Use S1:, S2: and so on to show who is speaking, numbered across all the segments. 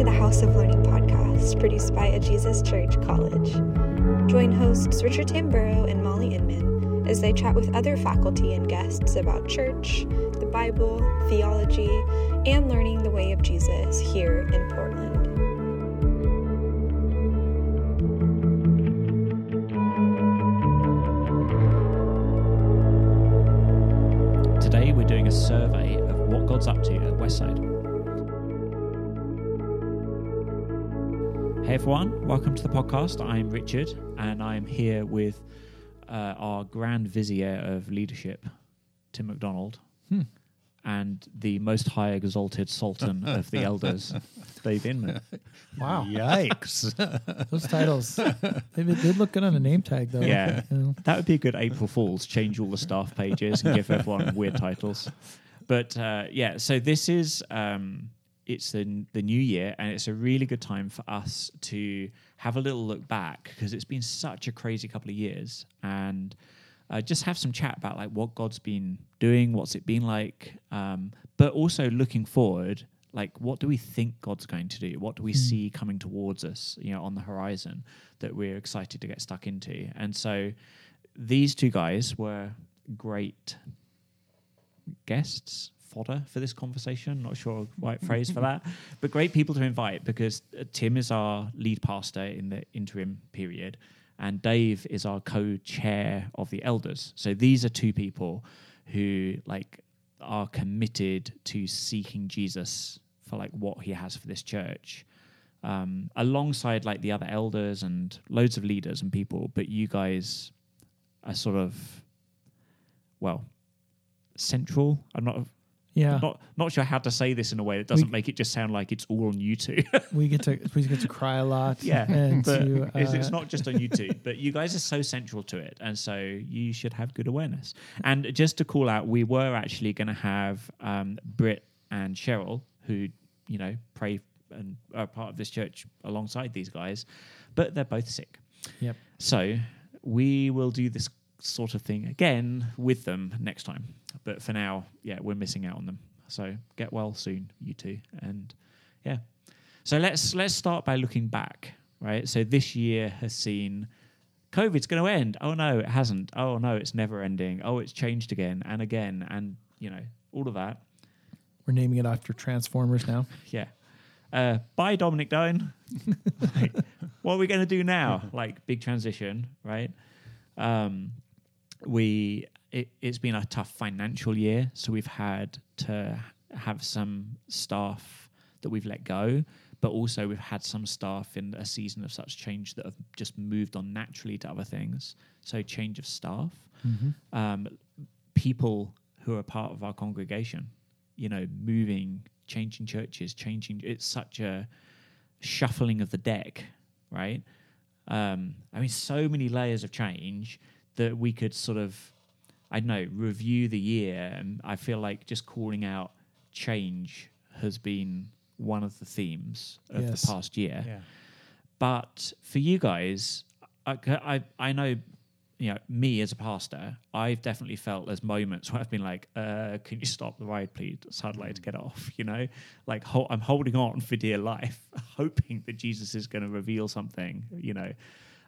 S1: to the House of Learning podcast, produced by A Jesus Church College. Join hosts Richard Tamburo and Molly Inman as they chat with other faculty and guests about church, the Bible, theology, and learning the way of Jesus here in Portland.
S2: Hey everyone, welcome to the podcast. I'm Richard and I'm here with uh, our Grand Vizier of Leadership, Tim McDonald, and the most high exalted Sultan of the Elders, Dave Inman.
S3: Wow.
S4: Yikes.
S3: Those titles, they, they look good on a name tag, though.
S2: Yeah.
S3: You know.
S2: That would be a good April Fool's. Change all the staff pages and give everyone weird titles. But uh, yeah, so this is um, it's the the new year, and it's a really good time for us to have a little look back because it's been such a crazy couple of years, and uh, just have some chat about like what God's been doing, what's it been like, um, but also looking forward. Like, what do we think God's going to do? What do we see coming towards us, you know, on the horizon that we're excited to get stuck into? And so, these two guys were great guests fodder for this conversation. Not sure right phrase for that. But great people to invite because uh, tim is our lead pastor in the interim period and dave is our co-chair of the elders. So these are two people who like are committed to seeking jesus for like what he has for this church. Um, alongside like the other elders and loads of leaders and people but you guys are sort of well central. I'm not
S3: Yeah.
S2: not not sure how to say this in a way that doesn't
S3: We-
S2: make it just sound like it's all on you two.
S3: we get to we get to cry a lot.
S2: yeah,
S3: And
S2: but
S3: to,
S2: it's, it's
S3: uh,
S2: not just on you two. But you guys are so central to it, and so you should have good awareness. And just to call out, we were actually going to have um, Britt and Cheryl, who you know pray and are part of this church alongside these guys, but they're both sick.
S3: Yep.
S2: So we will do this sort of thing again with them next time. But for now, yeah, we're missing out on them. So get well soon, you two. And yeah. So let's let's start by looking back, right? So this year has seen COVID's going to end. Oh no, it hasn't. Oh no, it's never ending. Oh, it's changed again and again, and you know all of that.
S3: We're naming it after Transformers now.
S2: Yeah. Uh, bye, Dominic Done. like, what are we going to do now? Like, big transition, right? Um, we it, it's been a tough financial year, so we've had to have some staff that we've let go, but also we've had some staff in a season of such change that have just moved on naturally to other things. So change of staff, um, people who are part of our congregation, you know, moving, changing churches, changing. It's such a shuffling of the deck, right? Um, I mean, so many layers of change that we could sort of, I don't know, review the year. And I feel like just calling out change has been one of the themes of
S3: Yes.
S2: the past year. Yeah. But for you guys, I, I, I know, you know, me as a pastor, I've definitely felt there's moments where I've been like, uh, can you stop the ride, please? I'd like to get off, you know? Like, ho- I'm holding on for dear life, hoping that Jesus is going to reveal something, you know?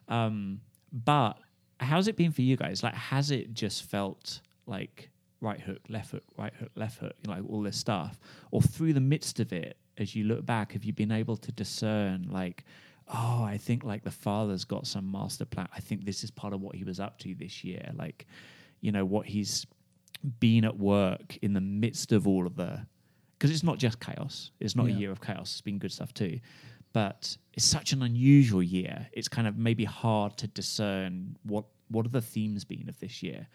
S2: Um, but how's it been for you guys? Like, has it just felt like right hook, left hook, right hook, left hook, you know, like all this stuff? Or through the midst of it, as you look back, have you been able to discern, like, oh, I think like the father's got some master plan. I think this is part of what he was up to this year. Like, you know, what he's been at work in the midst of all of the, because it's not just chaos. It's not a year of chaos. It's been good stuff too. But it's such an unusual year. It's kind of maybe hard to discern what what are the themes been of this year.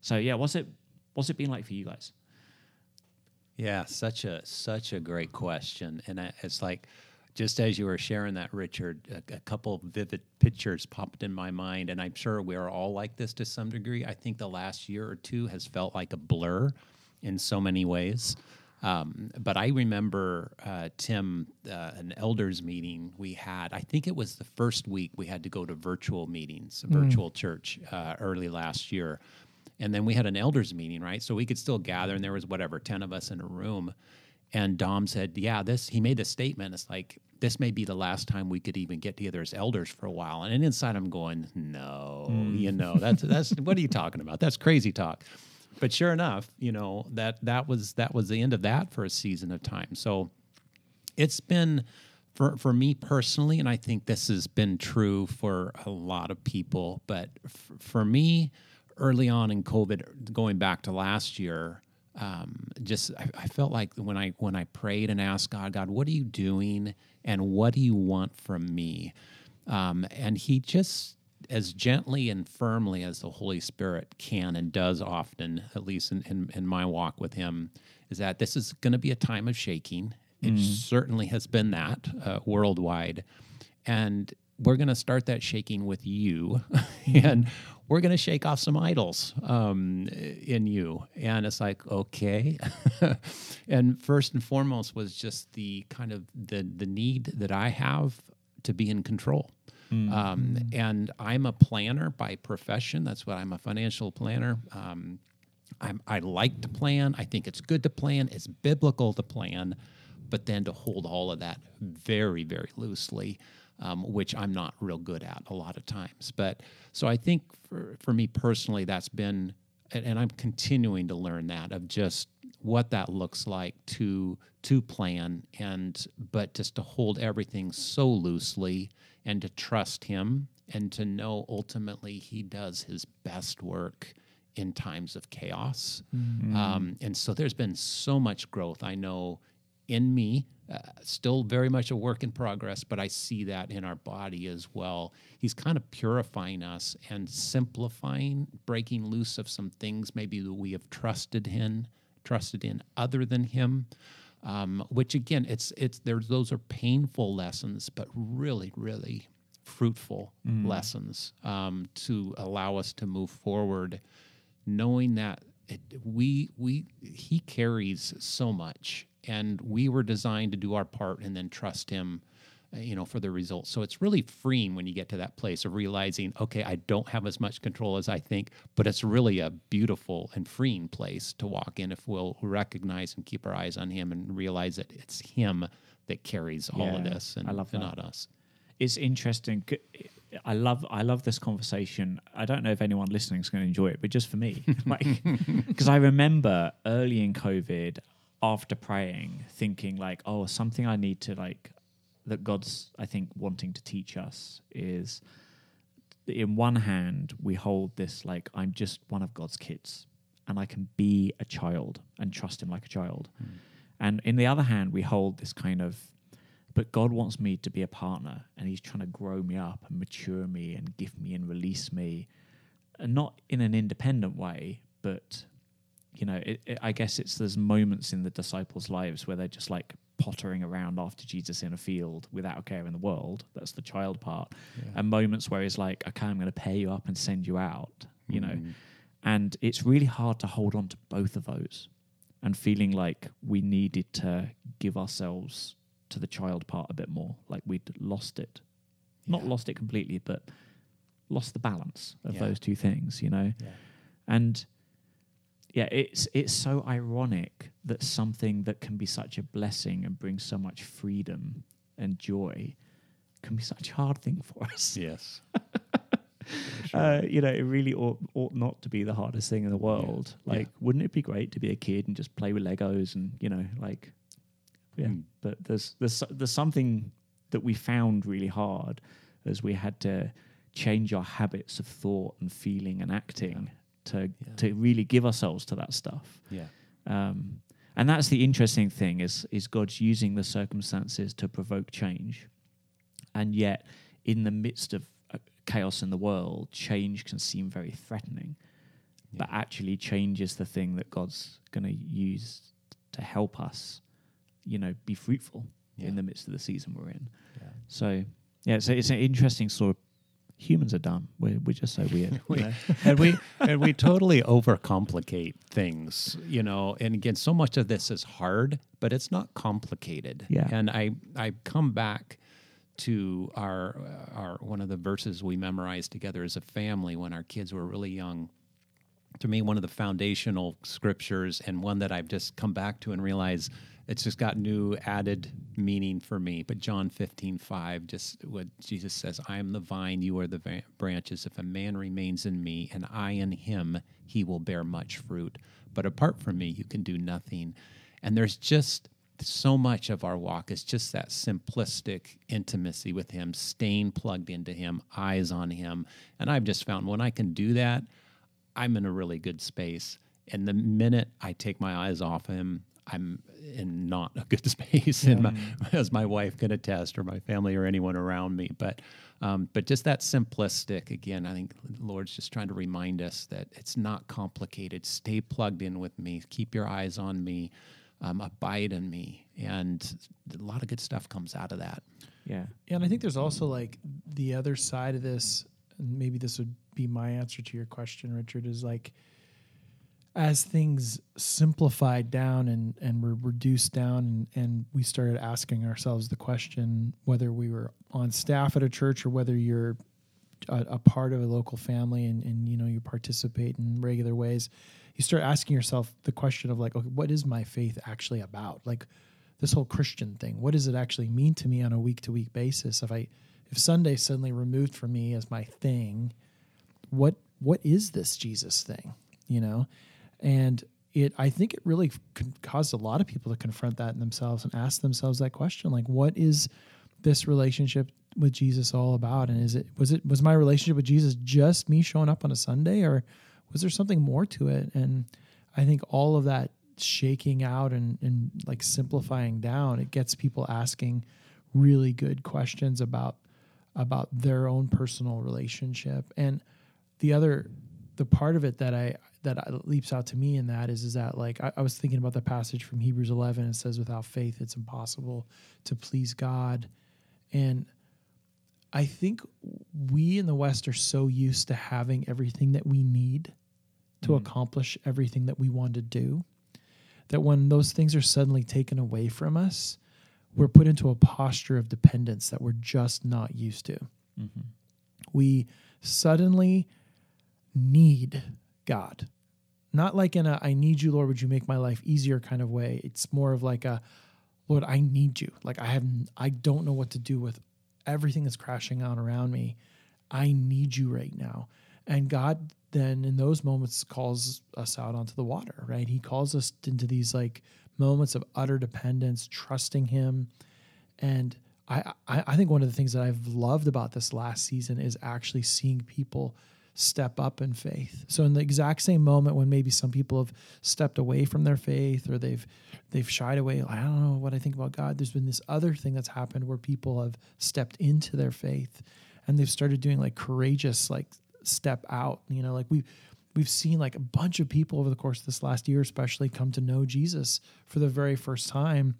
S2: So yeah, what's it what's it been like for you guys?
S4: Yeah, such a such a great question, and I- it's like just as you were sharing that, Richard, a, a couple vivid pictures popped in my mind, and I'm sure we're all like this to some degree. I think the last year or two has felt like a blur in so many ways. Um, but I remember uh, Tim, uh, an elders meeting we had. I think it was the first week we had to go to virtual meetings, a virtual church uh, early last year. And then we had an elders meeting, right? So we could still gather, and there was whatever, 10 of us in a room. And Dom said, "Yeah, this." He made a statement. It's like this may be the last time we could even get together as elders for a while. And inside, I'm going, "No, you know, that's that's what are you talking about? That's crazy talk." But sure enough, you know that that was that was the end of that for a season of time. So it's been for for me personally, and I think this has been true for a lot of people. But f- for me, early on in COVID, going back to last year, um, just I, I felt like when I when I prayed and asked God, God, what are you doing, and what do you want from me? Um, and He just as gently and firmly as the Holy Spirit can and does often, at least in, in, in my walk with Him, is that this is going to be a time of shaking. It certainly has been that uh, worldwide. And we're going to start that shaking with you. and we're going to shake off some idols um, in you. And it's like, okay. and first and foremost was just the kind of the, the need that I have to be in control. Um, and I'm a planner by profession. That's what I'm a financial planner. Um, I'm, I like to plan. I think it's good to plan. It's biblical to plan, but then to hold all of that very, very loosely, um, which I'm not real good at a lot of times. But so I think for, for me personally, that's been, and, and I'm continuing to learn that of just what that looks like to to plan and but just to hold everything so loosely and to trust him and to know ultimately he does his best work in times of chaos. Um, and so there's been so much growth I know in me, uh, still very much a work in progress, but I see that in our body as well. He's kind of purifying us and simplifying, breaking loose of some things maybe that we have trusted in, trusted in other than him. Um, which again, it's it's there's those are painful lessons, but really, really fruitful lessons um, to allow us to move forward, knowing that it, we we he carries so much, and we were designed to do our part and then trust him, Uh, you know, for the results. So it's really freeing when you get to that place of realizing, okay, I don't have as much control as I think, but it's really a beautiful and freeing place to walk in if we'll recognize and keep our eyes on him and realize that it's him that carries all of this and,
S2: I love
S4: and not us.
S2: it's interesting. I love I love this conversation. I don't know if anyone listening is going to enjoy it, but just for me, like because I remember early in COVID, after praying, thinking like, oh, something I need to like that God's I think wanting to teach us is in one hand we hold this like I'm just one of God's kids and I can be a child and trust him like a child. Hmm. And in the other hand we hold this kind of but God wants me to be a partner and he's trying to grow me up and mature me and give me and release me and not in an independent way but you know it, it, I guess it's there's moments in the disciples lives where they're just like pottering around after Jesus in a field without a care in the world. That's the child part. And moments where he's like okay I'm going to pair you up and send you out you know? Mm. And it's really hard to hold on to both of those and feeling like we needed to give ourselves to the child part a bit more, like we'd lost it. Not lost it completely, but lost the balance of
S4: Yeah.
S2: those two things, you know? And yeah, it's it's so ironic that something that can be such a blessing and bring so much freedom and joy can be such a hard thing for us.
S4: Yes.
S2: Uh, you know, it really ought, ought not to be the hardest thing in the world.
S4: Yeah.
S2: Like, wouldn't it be great to be a kid and just play with Legos and you know, like, yeah.
S4: Mm.
S2: But there's there's there's something that we found really hard as we had to change our habits of thought and feeling and acting to
S4: Yeah.
S2: to really give ourselves to that stuff.
S4: Yeah.
S2: Um, and that's the interesting thing is is God's using the circumstances to provoke change, and yet in the midst of uh, chaos in the world, change can seem very threatening, but actually change is the thing that God's going to use to help us, you know, be fruitful
S4: Yeah.
S2: in the midst of the season we're in.
S4: Yeah.
S2: So yeah, so it's an interesting sort of. Humans are dumb. We're we're just so weird.
S4: We- and we and we totally overcomplicate things, you know. And again, so much of this is hard, but it's not complicated.
S2: Yeah.
S4: And I I come back to our uh, our one of the verses we memorized together as a family when our kids were really young. to me one of the foundational scriptures and one that I've just come back to and realize it's just got new added meaning for me. But John 15, 5, just what Jesus says, I am the vine, you are the branches. If a man remains in me and I in him, he will bear much fruit. But apart from me, you can do nothing. And there's just so much of our walk is just that simplistic intimacy with him, staying plugged into him, eyes on him. And I've just found when I can do that, I'm in a really good space. And the minute I take my eyes off him, I'm in not a good space, and my, as my wife can attest, or my family, or anyone around me. But, um, but just that simplistic. Again, I think the Lord's just trying to remind us that it's not complicated. Stay plugged in with me. Keep your eyes on me. Um, abide in me, and a lot of good stuff comes out of that.
S2: Yeah.
S3: Yeah, and I think there's also like the other side of this, and maybe this would be my answer to your question, Richard, is like as things simplified down and, and were reduced down and, and we started asking ourselves the question whether we were on staff at a church or whether you're a, a part of a local family and, and you know you participate in regular ways you start asking yourself the question of like okay what is my faith actually about? Like this whole christian thing what does it actually mean to me on a week to week basis? If i if sunday suddenly removed from me as my thing what what is this jesus thing? You know and it i think it really caused a lot of people to confront that in themselves and ask themselves that question like what is this relationship with jesus all about? And is it was it was my relationship with jesus just me showing up on a sunday or was there something more to it? And i think all of that shaking out and, and like simplifying down it gets people asking really good questions about about their own personal relationship. And the other the part of it that i that leaps out to me in that is is that like I, I was thinking about the passage from hebrews 11 it says without faith it's impossible to please god. And i think we in the west are so used to having everything that we need to mm-hmm. accomplish everything that we want to do that when those things are suddenly taken away from us we're put into a posture of dependence that we're just not used to. Mm-hmm. We suddenly need God. Not like in a I need you, Lord, would you make my life easier kind of way. It's more of like a Lord, I need you. Like I have I don't know what to do with everything that's crashing on around me. I need you right now. And God then in those moments calls us out onto the water, right? He calls us into these like moments of utter dependence, trusting him. And I, I, I think one of the things that I've loved about this last season is actually seeing people step up in faith. So in the exact same moment when maybe some people have stepped away from their faith or they've they've shied away, I don't know what I think about God. There's been this other thing that's happened where people have stepped into their faith and they've started doing like courageous like step out. You know, like we we've seen like a bunch of people over the course of this last year, especially come to know Jesus for the very first time,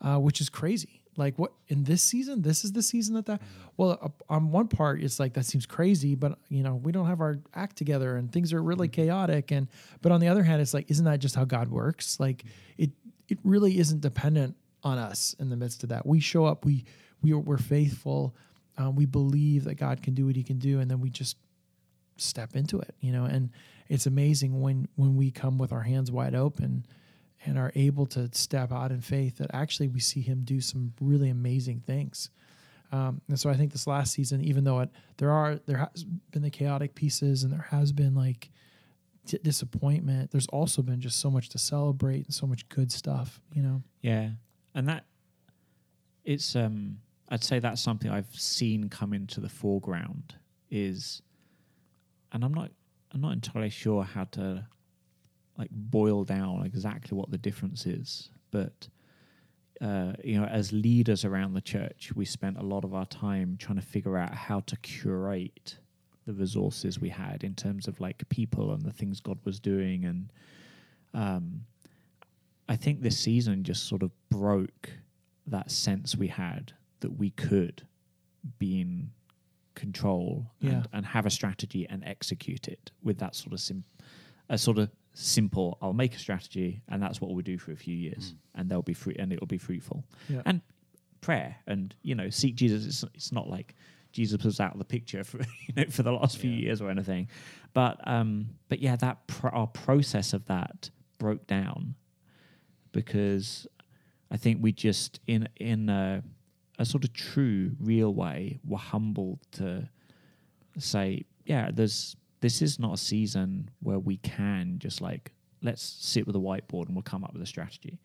S3: uh, which is crazy. Like what in this season? This is the season that that. Well, uh, on one part, it's like that seems crazy, but you know we don't have our act together and things are really chaotic. And but on the other hand, it's like isn't that just how God works? Like it it really isn't dependent on us in the midst of that. We show up, we we are, we're faithful, um, we believe that God can do what He can do, and then we just step into it, you know. And it's amazing when when we come with our hands wide open and are able to step out in faith that actually we see Him do some really amazing things. Um, and so I think this last season, even though it there are there has been the chaotic pieces and there has been like d- disappointment, there's also been just so much to celebrate and so much good stuff, you know.
S2: Yeah, and that it's um I'd say that's something I've seen come into the foreground is, and I'm not I'm not entirely sure how to like boil down exactly what the difference is, but uh, you know, as leaders around the church, we spent a lot of our time trying to figure out how to curate the resources we had in terms of like people and the things God was doing, and um, I think this season just sort of broke that sense we had that we could be in control
S3: Yeah.
S2: and, and have a strategy and execute it with that sort of sim- a sort of simple I'll make a strategy and that's what we'll do for a few years and they'll be free and it'll be fruitful
S3: Yeah.
S2: and prayer and you know seek Jesus it's, it's not like Jesus was out of the picture for you know for the last few
S4: Yeah.
S2: years or anything. But um, but yeah, that pro- our process of that broke down because I think we just in in a, a sort of true, real way were humbled to say, yeah, there's this is not a season where we can just like let's sit with a whiteboard and we'll come up with a strategy.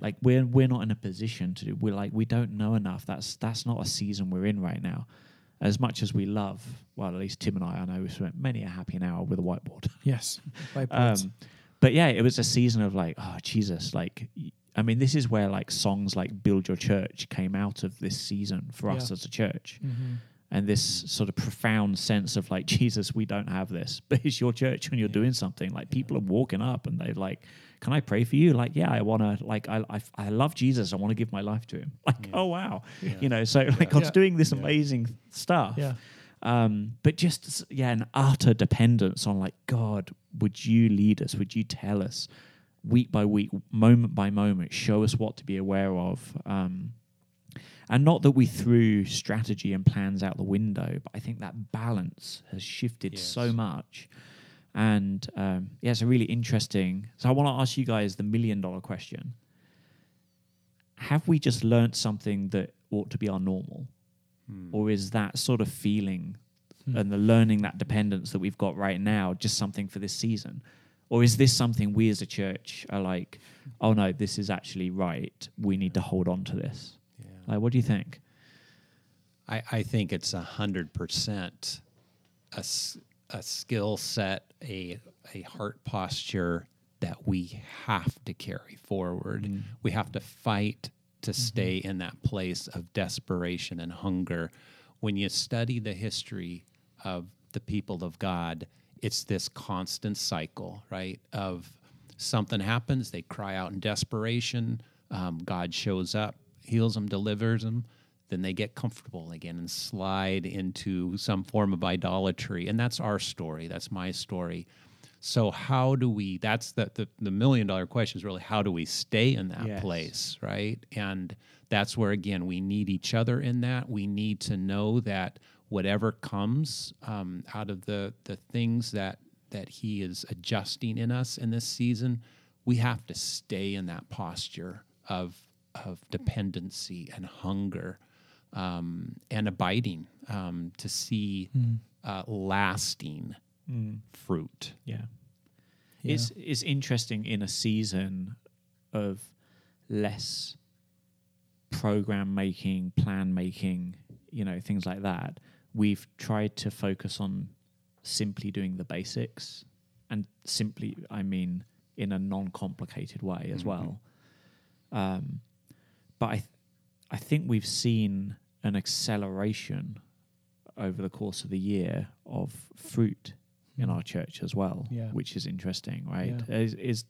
S2: Like we're we're not in a position to do. We're like we don't know enough. That's that's not a season we're in right now. As much as we love, well, at least Tim and I, I know we spent many a happy hour with a whiteboard.
S3: Yes.
S2: Um, but yeah, it was a season of like, oh Jesus, like I mean, this is where like songs like "Build Your Church" came out of this season for us as a church,
S3: Mhm.
S2: And this sort of profound sense of like, Jesus, we don't have this, but it's your church, and you're doing something. Like people are walking up, and they're like, "Can I pray for you?" Like, yeah, I want to. Like, I, I I love Jesus. I want to give my life to him. Like, oh wow, you know. So like God's
S3: Yeah.
S2: doing this
S4: Yeah.
S2: amazing stuff
S3: Yeah.
S2: um, but just yeah, an utter dependence on like God. Would you lead us? Would you tell us week by week, moment by moment, show us what to be aware of? Um, and not that we threw strategy and plans out the window, but I think that balance has shifted so much. And um, yeah, it's a really interesting. So I want to ask you guys the million dollar question: Have we just learnt something that ought to be our normal? or is that sort of feeling and the learning that dependence that we've got right now just something for this season or is this something we as a church are like oh no this is actually right we need to hold on to this. Like what do you think
S4: I, I think it's a hundred percent a a skill set, a a heart posture that we have to carry forward. We have to fight to stay in that place of desperation and hunger. When you study the history of the people of God, it's this constant cycle, right? Of something happens, they cry out in desperation. Um, God shows up, heals them, delivers them. Then they get comfortable again and slide into some form of idolatry. And that's our story. That's my story. So how do we? That's the the, the million dollar question is really how do we stay in that
S2: Yes.
S4: place, right? And that's where again we need each other in that. We need to know that whatever comes um, out of the the things that that He is adjusting in us in this season, we have to stay in that posture of of dependency and hunger um, and abiding um, to see uh, lasting fruit.
S2: yeah.
S3: Yeah.
S2: It's it's interesting in a season of less program making, plan making, you know, things like that. We've tried to focus on simply doing the basics, and simply, I mean, in a non-complicated way as well. Um, but I, th- I think we've seen an acceleration over the course of the year of fruit in our church as well,
S3: Yeah.
S2: which is interesting, right?
S3: Yeah.
S2: Is, is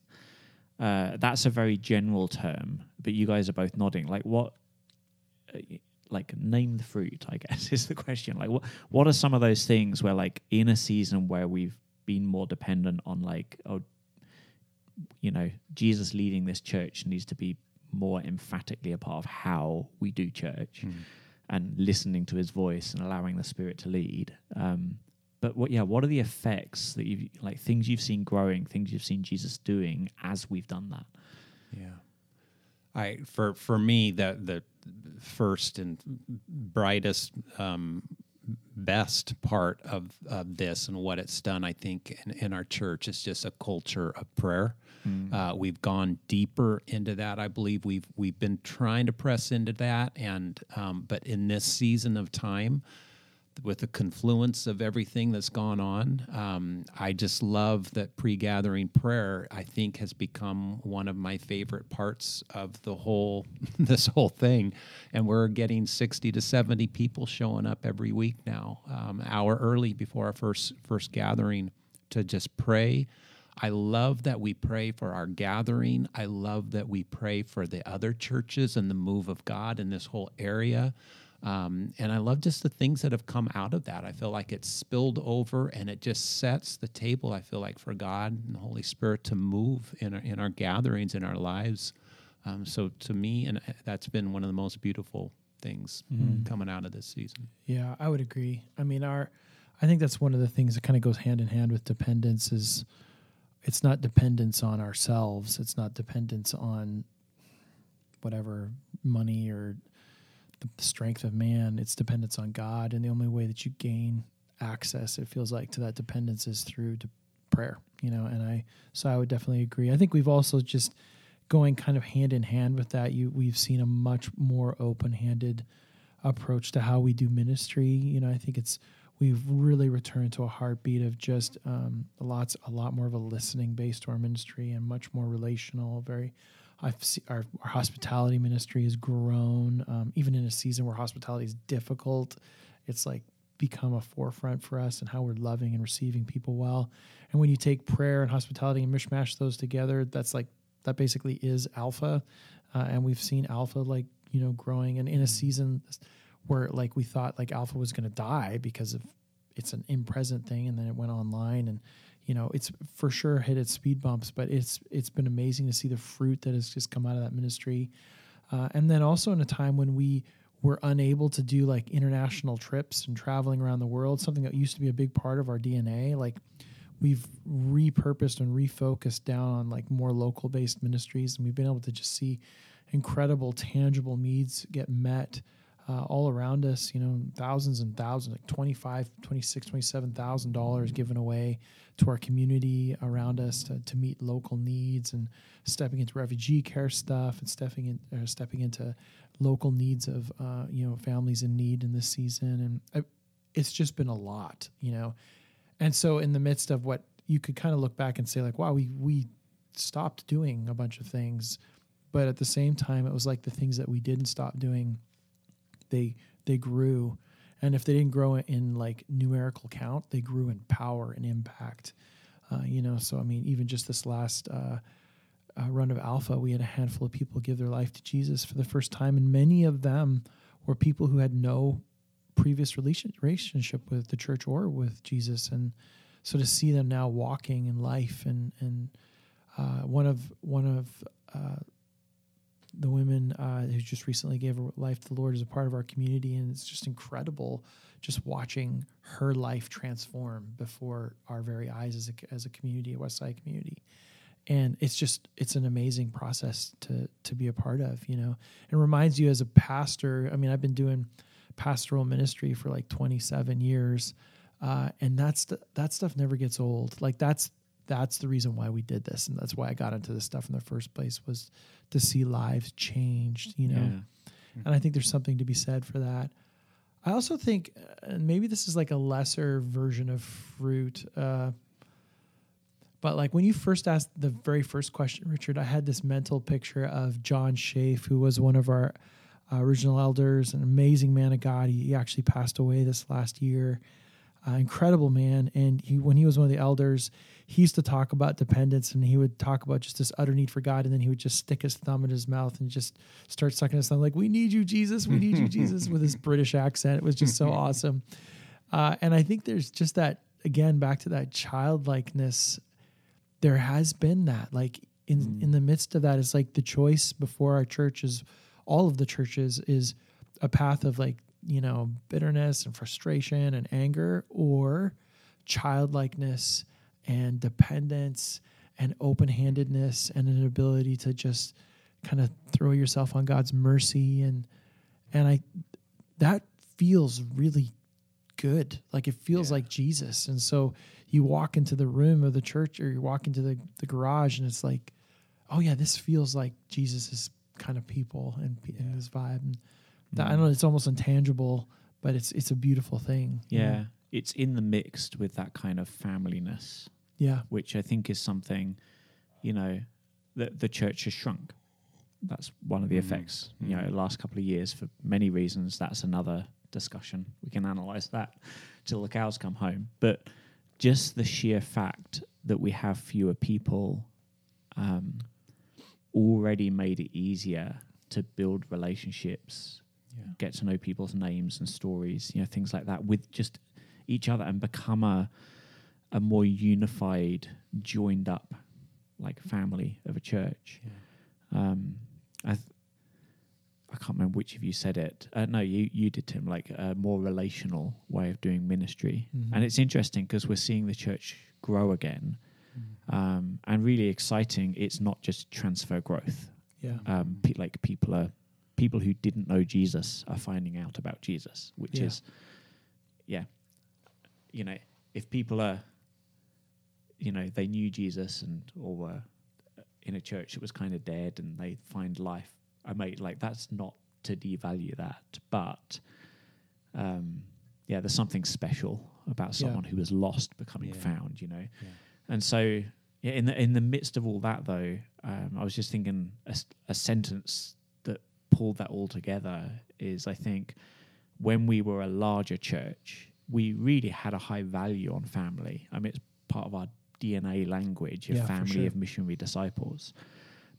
S2: uh, that's a very general term, but you guys are both nodding. Like what? uh, Like name the fruit, I guess is the question. Like what? What are some of those things where, like, in a season where we've been more dependent on, like, oh, you know, Jesus leading this church needs to be more emphatically a part of how we do church and listening to his voice and allowing the spirit to lead. Um, but what, yeah, what are the effects that you've, like things you've seen growing, things you've seen Jesus doing as we've done that?
S4: Yeah. I for for me the the first and brightest um, best part of, of this and what it's done I think in, in our church is just a culture of prayer. Uh, we've gone deeper into that. I believe we've we've been trying to press into that, and um, but in this season of time, with the confluence of everything that's gone on, um, I just love that pre-gathering prayer. I think has become one of my favorite parts of the whole this whole thing, and we're getting sixty to seventy people showing up every week now, um, hour early before our first first gathering to just pray. I love that we pray for our gathering. I love that we pray for the other churches and the move of God in this whole area. Um, and I love just the things that have come out of that. I feel like it's spilled over and it just sets the table, I feel like, for God and the Holy Spirit to move in our, in our gatherings, in our lives. Um, so to me, and that's been one of the most beautiful things
S3: Mhm.
S4: coming out of this season.
S3: Yeah, I would agree. I mean, our, I think that's one of the things that kind of goes hand in hand with dependence is it's not dependence on ourselves. It's not dependence on whatever money or the strength of man. It's dependence on God. And the only way that you gain access, it feels like, to that dependence is through prayer, you know, and I, so I would definitely agree. I think we've also just going kind of hand in hand with that. You, we've seen a much more open handed approach to how we do ministry. You know, I think it's we've really returned to a heartbeat of just um, lots, a lot more of a listening based to our ministry and much more relational. Very, I've our, our hospitality ministry has grown, um, even in a season where hospitality is difficult. It's like become a forefront for us and how we're loving and receiving people well. And when you take prayer and hospitality and mishmash those together, that's like that basically is alpha. Uh, and we've seen alpha like you know growing and in a season where like we thought like alpha was going to die because of it's an in present thing and then it went online and you know it's for sure hit its speed bumps but it's it's been amazing to see the fruit that has just come out of that ministry. Uh, and then also in a time when we were unable to do like international trips and traveling around the world something that used to be a big part of our dna like we've repurposed and refocused down on like more local based ministries and we've been able to just see incredible tangible needs get met uh, all around us you know thousands and thousands like 25 26 27000 dollars given away to our community around us to, to meet local needs and stepping into refugee care stuff and stepping in stepping into local needs of uh, you know families in need in this season. And it's just been a lot you know. And so in the midst of what you could kind of look back and say like wow we we stopped doing a bunch of things. But at the same time it was like the things that we didn't stop doing they they grew. And if they didn't grow in like numerical count they grew in power and impact. Uh, you know so i mean even just this last uh, uh, run of alpha we had a handful of people give their life to jesus for the first time and many of them were people who had no previous relationship with the church or with jesus. And so to see them now walking in life and and uh, one of one of uh, the women uh, who just recently gave her life to the Lord as a part of our community, and it's just incredible just watching her life transform before our very eyes as a, as a community, a Westside community. And it's just it's an amazing process to to be a part of. You know, it reminds you as a pastor. I mean, I've been doing pastoral ministry for like 27 years, uh, and that's that stuff never gets old. Like that's that's the reason why we did this and that's why i got into this stuff in the first place was to see lives changed you know?
S2: Yeah.
S3: and i think there's something to be said for that. I also think uh, and maybe this is like a lesser version of fruit uh, but like when you first asked the very first question richard i had this mental picture of john shafe who was one of our uh, original elders an amazing man of god. He, he actually passed away this last year uh, incredible man. And he, when he was one of the elders, he used to talk about dependence, and he would talk about just this utter need for God, and then he would just stick his thumb in his mouth and just start sucking his thumb, like "We need you, Jesus. We need you, Jesus," with his British accent. It was just so awesome. Uh, and I think there's just that again back to that childlikeness. There has been that, like in in the midst of that, it's like the choice before our churches, all of the churches, is a path of like you know bitterness and frustration and anger or childlikeness and dependence and open-handedness and an ability to just kind of throw yourself on God's mercy and and I that feels really good. Like it feels
S4: Yeah.
S3: like Jesus. And so you walk into the room of the church or you walk into the, the garage and it's like oh yeah this feels like Jesus's kind of people and, pe- and his vibe. And that, I don't know it's almost intangible but it's it's a beautiful thing you know?
S2: Yeah. It's in the mixed with that kind of familyness,
S3: yeah
S2: which I think is something, you know, that the church has shrunk. That's one of the
S4: Mm.
S2: effects. You know,
S4: Mm.
S2: the last couple of years for many reasons. That's another discussion. We can analyze that till the cows come home. But just the sheer fact that we have fewer people um, already made it easier to build relationships
S4: Yeah.
S2: get to know people's names and stories, you know, things like that with just each other and become a a more unified, joined up like family of a church. Um, I th- I can't remember which of you said it. Uh, no, you you did, Tim. Like a more relational way of doing ministry,
S3: Mhm.
S2: and it's interesting because we're seeing the church grow again, um, and really exciting. It's not just transfer growth.
S3: Yeah.
S2: Um, pe- like people are people who didn't know Jesus are finding out about Jesus, which
S3: Yeah.
S2: is, yeah, you know, if people are, you know, they knew Jesus and or were in a church that was kind of dead and they find life. I might like that's not to devalue that, but um, yeah, there's something special about
S3: Yeah.
S2: someone who was lost becoming
S4: Yeah.
S2: found. You know,
S4: Yeah.
S2: and so yeah, in the in the midst of all that though, um, I was just thinking a sentence that pulled that all together is I think when we were a larger church, we really had a high value on family. I mean, it's part of our DNA language, a
S3: Yeah,
S2: family
S3: sure.
S2: of missionary disciples.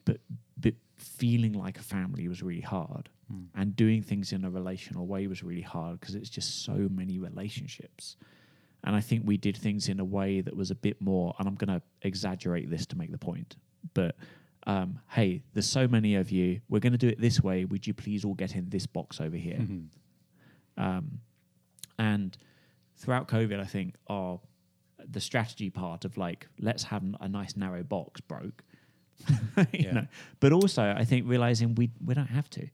S2: But, but feeling like a family was really hard,
S4: Mm.
S2: and doing things in a relational way was really hard because it's just so many relationships. And I think we did things in a way that was a bit more, and I'm going to exaggerate this to make the point, but um, hey, there's so many of you. We're going to do it this way. Would you please all get in this box over here?
S4: Mhm.
S2: Um, and throughout COVID, I think our the strategy part of like let's have a nice narrow box broke. you
S4: Yeah.
S2: know? But also, I think realizing we we don't have to,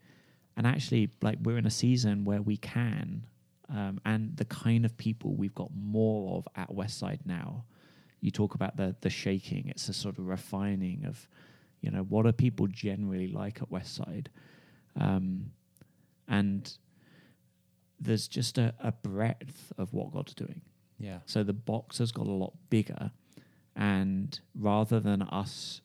S2: and actually, like we're in a season where we can, um, and the kind of people we've got more of at Westside now. You talk about the the shaking; it's a sort of refining of, you know, what are people generally like at Westside, um, and there's just a, a breadth of what God's doing.
S4: Yeah.
S2: So the box has got a lot bigger, and rather than us,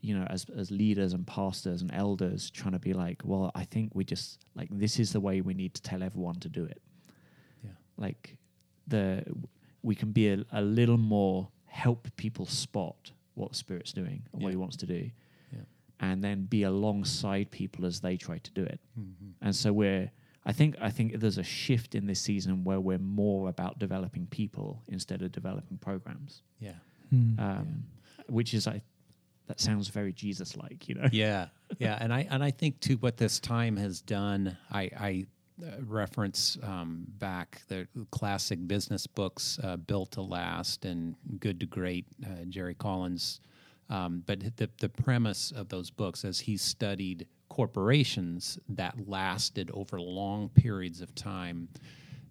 S2: you know, as as leaders and pastors and elders trying to be like, well, I think we just like this is the way we need to tell everyone to do it.
S4: Yeah.
S2: Like the we can be a, a little more help people spot what the spirit's doing and what he wants to do,
S4: Yeah.
S2: And then be alongside people as they try to do it.
S4: Mhm.
S2: And so we're I think I think there's a shift in this season where we're more about developing people instead of developing programs.
S4: Yeah.
S3: Hmm.
S2: Um, which is I that sounds very Jesus like, you know.
S4: yeah, yeah, and I and I think too what this time has done. I, I uh, reference um, back the classic business books, uh, "Built to Last" and "Good to Great," uh, Jerry Collins. Um, but the the premise of those books, as he studied corporations that lasted over long periods of time,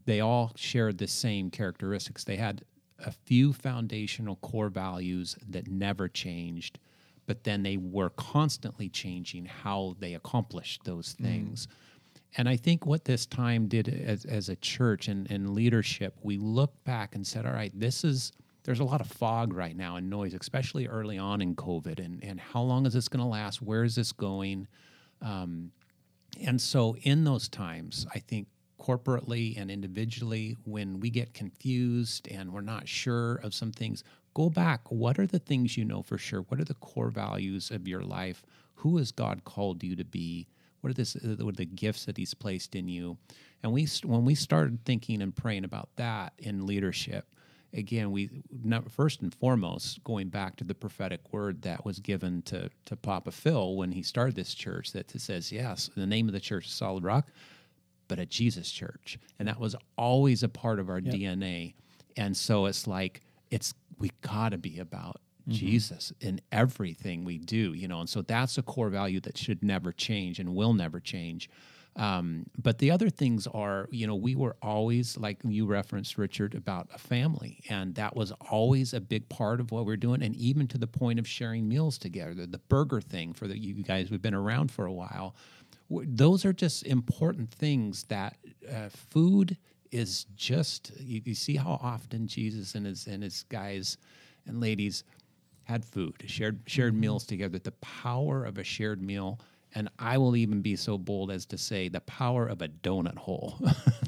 S4: they all shared the same characteristics. They had a few foundational core values that never changed, but then they were constantly changing how they accomplished those things. And I think what this time did as, as a church and, and leadership, we looked back and said, all right, this is, there's a lot of fog right now and noise, especially early on in COVID. And, and how long is this going to last? Where is this going? Um, and so, in those times, I think corporately and individually, when we get confused and we're not sure of some things, go back. What are the things you know for sure? What are the core values of your life? Who has God called you to be? What are, this, what are the gifts that He's placed in you? And we, when we started thinking and praying about that in leadership, again, we first and foremost going back to the prophetic word that was given to to Papa Phil when he started this church that says, yes, the name of the church is Solid Rock, but a Jesus church, and that was always a part of our
S3: Yep.
S4: DNA. And so it's like it's we got to be about mm-hmm. Jesus in everything we do, you know. And so that's a core value that should never change and will never change. Um, but the other things are, you know, we were always, like you referenced, Richard, about a family. And that was always a big part of what we're doing. And even to the point of sharing meals together, the, the burger thing for the, you guys, we've been around for a while. Those are just important things that uh, food is just, you, you see how often Jesus and his, and his guys and ladies had food, shared shared meals together. The power of a shared meal, and I will even be so bold as to say the power of a donut hole.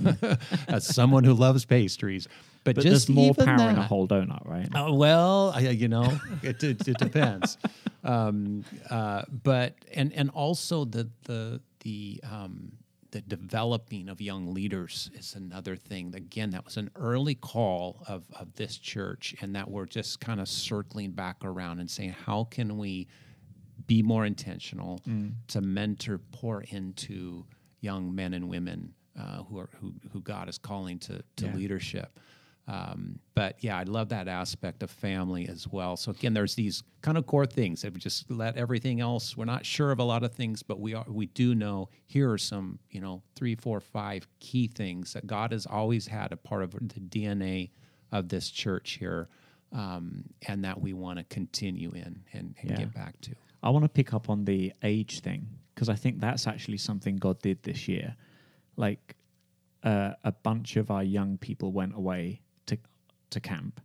S4: as someone who loves pastries, but,
S2: But
S4: just
S2: more power in a whole donut, right?
S4: uh, well, I, you know, it, it, it depends. um, uh, but and and also the the the um, the developing of young leaders is another thing. Again, that was an early call of of this church, and that we're just kind of circling back around and saying, how can we be more intentional to mentor, pour into, young men and women uh, who are who who God is calling to to
S2: Yeah.
S4: leadership. Um, but yeah, I love that aspect of family as well. So again, there's these kind of core things that we just let everything else. We're not sure of a lot of things, but we are. We do know here are some, you know, three, four, five key things that God has always had a part of the DNA of this church here, um, and that we want to continue in and, and
S2: Yeah.
S4: get back to.
S2: I want to pick up on the age thing because I think that's actually something God did this year. Like uh, a bunch of our young people went away to to camp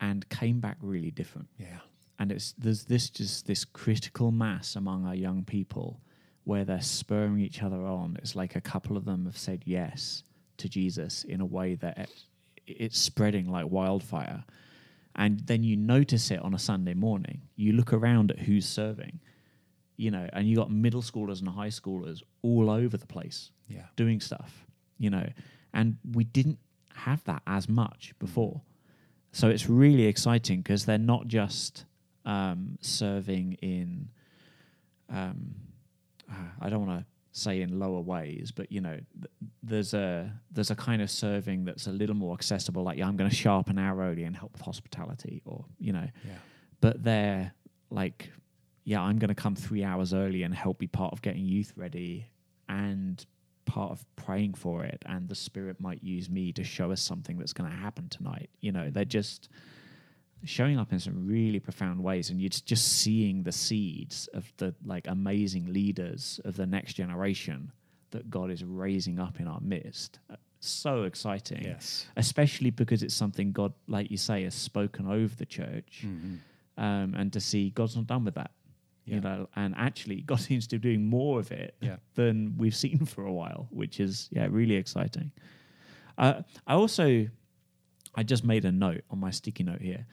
S2: and came back really different.
S4: Yeah.
S2: And it's there's this just this critical mass among our young people where they're spurring each other on. It's like a couple of them have said yes to Jesus in a way that it, it's spreading like wildfire. And then you notice it on a Sunday morning. You look around at who's serving, you know, and you got middle schoolers and high schoolers all over the place
S4: Yeah.
S2: doing stuff, you know, and we didn't have that as much before. So it's really exciting because they're not just um, serving in, um, uh, I don't want to say in lower ways, but you know, th- there's a there's a kind of serving that's a little more accessible. Like, yeah, I'm going to sharpen arrow and help with hospitality, or you know,
S4: Yeah.
S2: but they're like, yeah, I'm going to come three hours early and help be part of getting youth ready and part of praying for it. And the Spirit might use me to show us something that's going to happen tonight. You know, they're just showing up in some really profound ways, and you're just- seeing the seeds of the like amazing leaders of the next generation that God is raising up in our midst. Uh, So exciting
S4: Yes.
S2: especially because it's something God, like you say, has spoken over the church,
S4: Mhm.
S2: um, and to see God's not done with that,
S4: Yeah.
S2: you know, and actually God seems to be doing more of it
S4: Yeah.
S2: than we've seen for a while, which is yeah really exciting. Uh, I also, I just made a note on my sticky note here.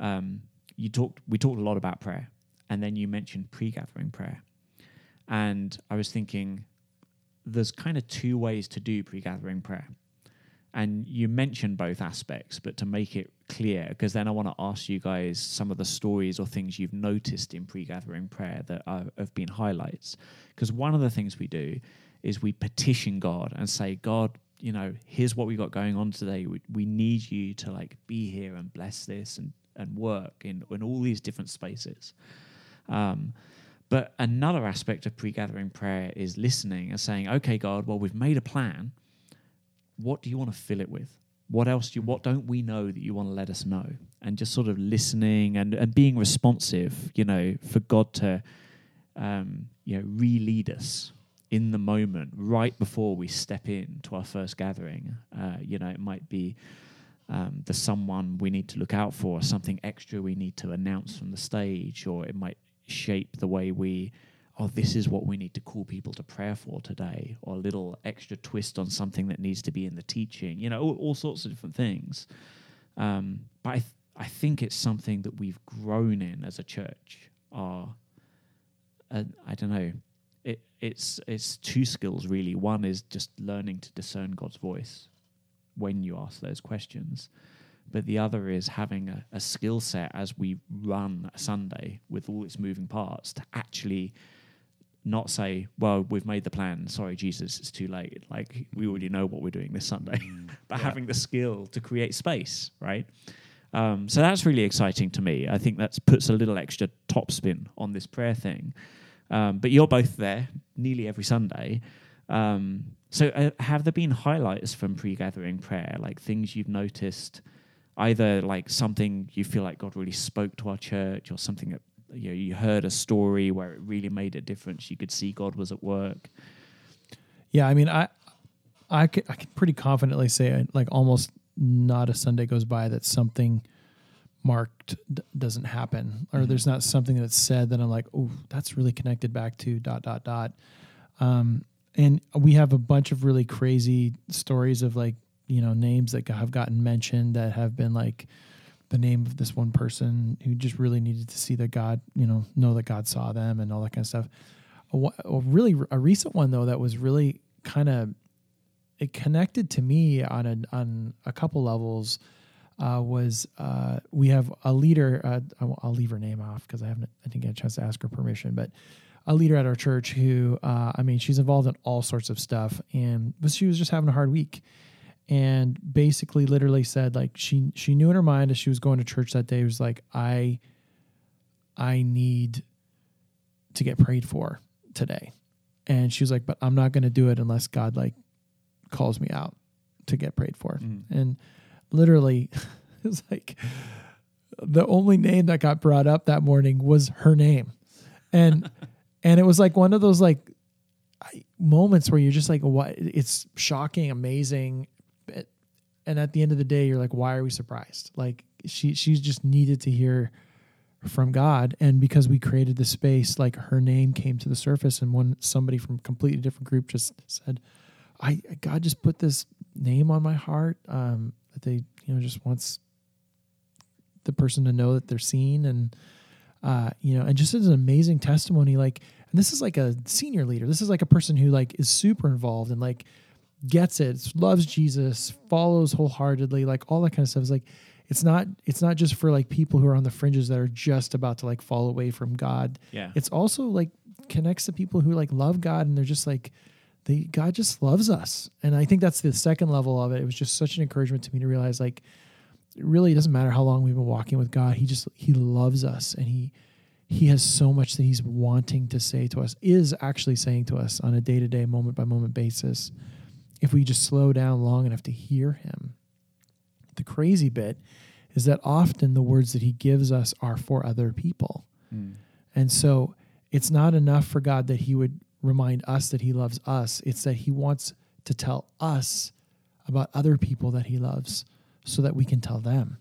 S2: Um, you talked, we talked a lot about prayer, and then you mentioned pre-gathering prayer, and I was thinking, there's kind of two ways to do pre-gathering prayer. And you mentioned both aspects but to make it clear because then i want to ask you guys some of the stories or things you've noticed in pre-gathering prayer that are, have been highlights. Because one of the things we do is we petition god and say god you know here's what we got going on today. We, we need you to like be here and bless this and and work in in all these different spaces um, but another aspect of pre-gathering prayer is listening and saying, "Okay, God, well, we've made a plan. What do you want to fill it with? What else do you? What don't we know that you want to let us know?" And just sort of listening and and being responsive, you know, for God to, um, you know, re-lead us in the moment right before we step in to our first gathering. Uh, you know, it might be um, the someone we need to look out for, something extra we need to announce from the stage, or it might shape the way we, oh, this is what we need to call people to prayer for today, or a little extra twist on something that needs to be in the teaching, you know, all, all sorts of different things. Um, but I, th- I think it's something that we've grown in as a church. Our, uh, I don't know, it, it's it's two skills really. One is just learning to discern God's voice when you ask those questions, but the other is having a, a skill set as we run a Sunday with all its moving parts to actually not say, "Well, we've made the plan. Sorry, Jesus, it's too late." Like we already know what we're doing this Sunday, but
S4: Yeah.
S2: having the skill to create space, right? Um, so that's really exciting to me. I think that puts a little extra top spin on this prayer thing. Um, but you're both there nearly every Sunday. Um, so uh, have there been highlights from pre-gathering prayer, like things you've noticed, either like something you feel like God really spoke to our church, or something that you know you heard a story where it really made a difference. You could see God was at work.
S3: Yeah, I mean, I, I can, I can pretty confidently say, uh, like, almost not a Sunday goes by that something marked d- doesn't happen, or
S2: Mhm.
S3: there's not something that's said that I'm like, oh, that's really connected back to dot dot dot. Um, and we have a bunch of really crazy stories of like, you know, names that have gotten mentioned that have been like the name of this one person who just really needed to see that God, you know, know that God saw them and all that kind of stuff. A, a really a recent one though that was really kind of it connected to me on a on a couple levels. uh, was uh, we have a leader. Uh, I'll, I'll leave her name off because I haven't. I didn't get a chance to ask her permission, but a leader at our church who, uh, I mean, she's involved in all sorts of stuff, and but she was just having a hard week, and basically, literally said like she she knew in her mind as she was going to church that day was like I, I need to get prayed for today, and she was like, but I'm not going to do it unless God like calls me out to get prayed for,
S2: Mm.
S3: and literally, it was like the only name that got brought up that morning was her name, and and it was like one of those like moments where you're just like what it's shocking amazing and at the end of the day you're like why are we surprised? Like she she just needed to hear from god. And because we created the space like her name came to the surface and when somebody from completely different group just said i god just put this name on my heart um that they you know just wants the person to know that they're seen and uh, you know, and just as an amazing testimony, like, and this is like a senior leader. This is like a person who like is super involved and like gets it, loves Jesus, follows wholeheartedly, like all that kind of stuff. Is like, it's not, it's not just for like people who are on the fringes that are just about to like fall away from God.
S2: Yeah.
S3: It's also like connects to people who like love God and they're just like, they God just loves us. And I think that's the second level of it. It was just such an encouragement to me to realize like it really doesn't matter how long we've been walking with God. He just he loves us and he he has so much that he's wanting to say to us, is actually saying to us on a day-to-day, moment-by-moment basis if we just slow down long enough to hear him. The crazy bit is that often the words that he gives us are for other people.
S2: Mm.
S3: And so it's not enough for God that he would remind us that he loves us. It's that he wants to tell us about other people that he loves so that we can tell them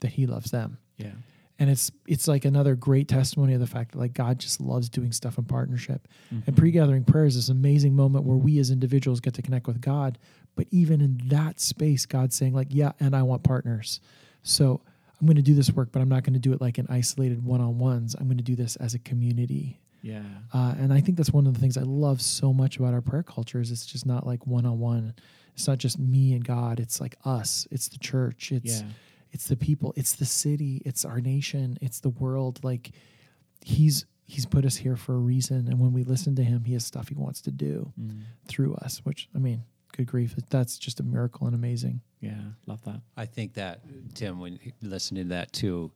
S3: that he loves them.
S2: Yeah.
S3: And it's it's like another great testimony of the fact that like God just loves doing stuff in partnership.
S2: Mm-hmm.
S3: And pre-gathering prayer is this amazing moment where we as individuals get to connect with God, but even in that space God's saying like, "Yeah, and I want partners." So I'm going to do this work, but I'm not going to do it like in isolated one-on-ones. I'm going to do this as a community.
S2: Yeah.
S3: Uh, and I think that's one of the things I love so much about our prayer culture is it's just not like one-on-one. It's not just me and God. It's like us. It's the church. It's
S2: Yeah.
S3: it's the people. It's the city. It's our nation. It's the world. Like he's he's put us here for a reason. And when we listen to him, he has stuff he wants to do
S2: Mm.
S3: through us. Which I mean, good grief, that's just a miracle and amazing.
S2: Yeah. Love that.
S4: I think that Tim, when you- listening to that too,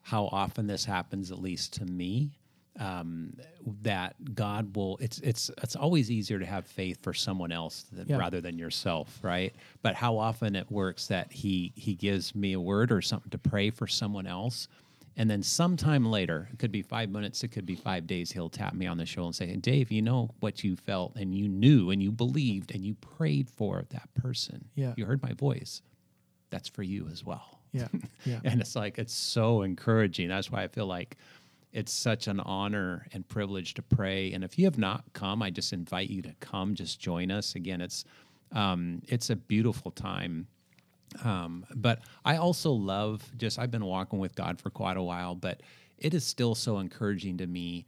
S4: how often this happens, at least to me, um, that God will. It's it's it's always easier to have faith for someone else than,
S3: Yeah.
S4: rather than yourself, right? But how often it works that he he gives me a word or something to pray for someone else. And then sometime later, it could be five minutes, it could be five days, he'll tap me on the shoulder and say, Dave, you know what you felt and you knew and you believed and you prayed for that person.
S3: Yeah.
S4: You heard my voice that's for you as well.
S3: Yeah, yeah,
S4: And it's like, it's so encouraging. That's why I feel like it's such an honor and privilege to pray. And if you have not come, I just invite you to come, just join us. Again, it's, um, it's a beautiful time. Um, but I also love just, I've been walking with God for quite a while, but it is still so encouraging to me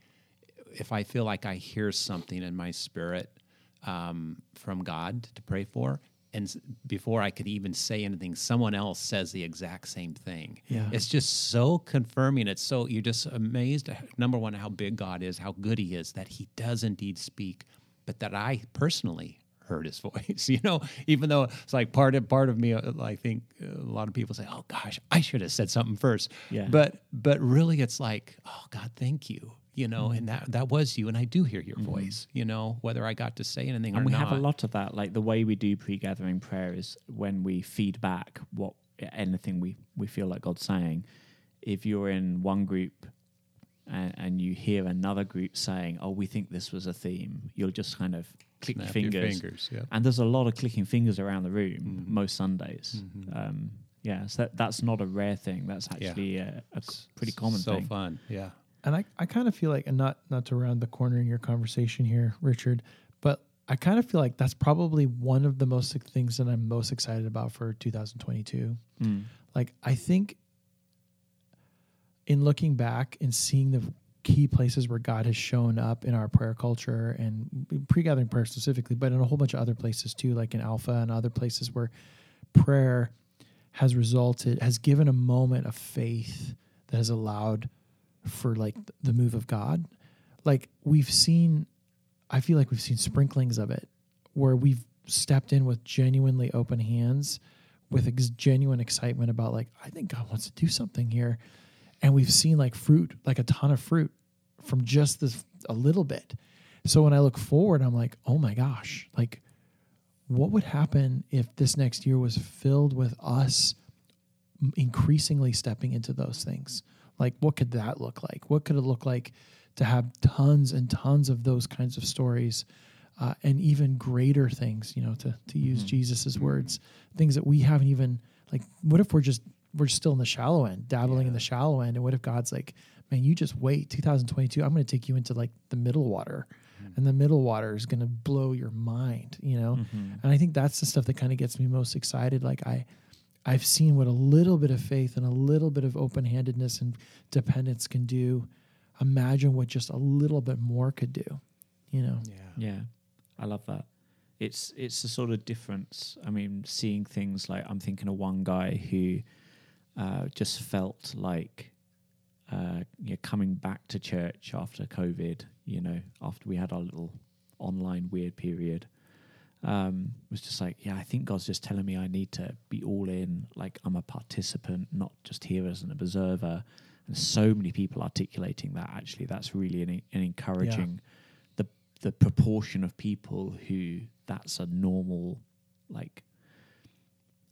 S4: if I feel like I hear something in my spirit um, from God to pray for, and before I could even say anything, someone else says the exact same thing.
S3: Yeah.
S4: It's just so confirming. It's so you're just amazed. Number one, how big God is, how good He is, that He does indeed speak, but that I personally heard His voice. You know, even though it's like part of part of me, uh, I think a lot of people say, "Oh gosh, I should have said something first.
S2: Yeah.
S4: But but really, it's like, oh God, thank you. You know,
S2: Mm-hmm.
S4: and that that was you, and I do hear your voice. You know, whether I got to say anything or
S2: and we
S4: not.
S2: have a lot of that. Like the way we do pre-gathering prayer is when we feed back what anything we we feel like God's saying. If you're in one group and, and you hear another group saying, "Oh, we think this was a theme," you'll just kind of click
S4: Snap
S2: fingers.
S4: fingers, yeah.
S2: And there's a lot of clicking fingers around the room most Sundays.
S4: Mm-hmm.
S2: Um, yeah, so that, that's not a rare thing. That's
S4: Yeah.
S2: actually a, a pretty common
S4: so
S2: thing.
S4: So fun. Yeah.
S3: And I, I kind of feel like, and not not to round the corner in your conversation here, Richard, but I kind of feel like that's probably one of the most things that I'm most excited about for 2022.
S2: Mm.
S3: Like I think in looking back and seeing the key places where God has shown up in our prayer culture and pre-gathering prayer specifically, but in a whole bunch of other places too, like in Alpha and other places where prayer has resulted has given a moment of faith that has allowed for like the move of God. Like we've seen I feel like we've seen sprinklings of it where we've stepped in with genuinely open hands with ex- genuine excitement about like I think God wants to do something here and we've seen like fruit like a ton of fruit from just this a little bit. So when I look forward I'm like, "Oh my gosh, like what would happen if this next year was filled with us increasingly stepping into those things? Like, what could that look like? What could it look like to have tons and tons of those kinds of stories? Uh, and even greater things, you know, to to use
S2: Mm-hmm.
S3: Jesus's words, things that we haven't even like. What if we're just we're still in the shallow end, dabbling in the shallow end, and what if God's like, man, you just wait, 2022, I'm going to take you into like the middle water, and the middle water is going to blow your mind, you know.
S2: Mm-hmm.
S3: And I think that's the stuff that kind of gets me most excited. Like I, I've seen what a little bit of faith and a little bit of open handedness and dependence can do. Imagine what just a little bit more could do. You know.
S4: Yeah.
S2: Yeah, I love that. It's it's the sort of difference. I mean, seeing things like I'm thinking of one guy who uh, just felt like uh, you know, coming back to church after COVID. You know, after we had our little online weird period, um, was just like, yeah, I think God's just telling me I need to be all in. Like I'm a participant, not just here as an observer. And so many people articulating that. Actually, that's really an, an encouraging the the proportion of people who that's a normal like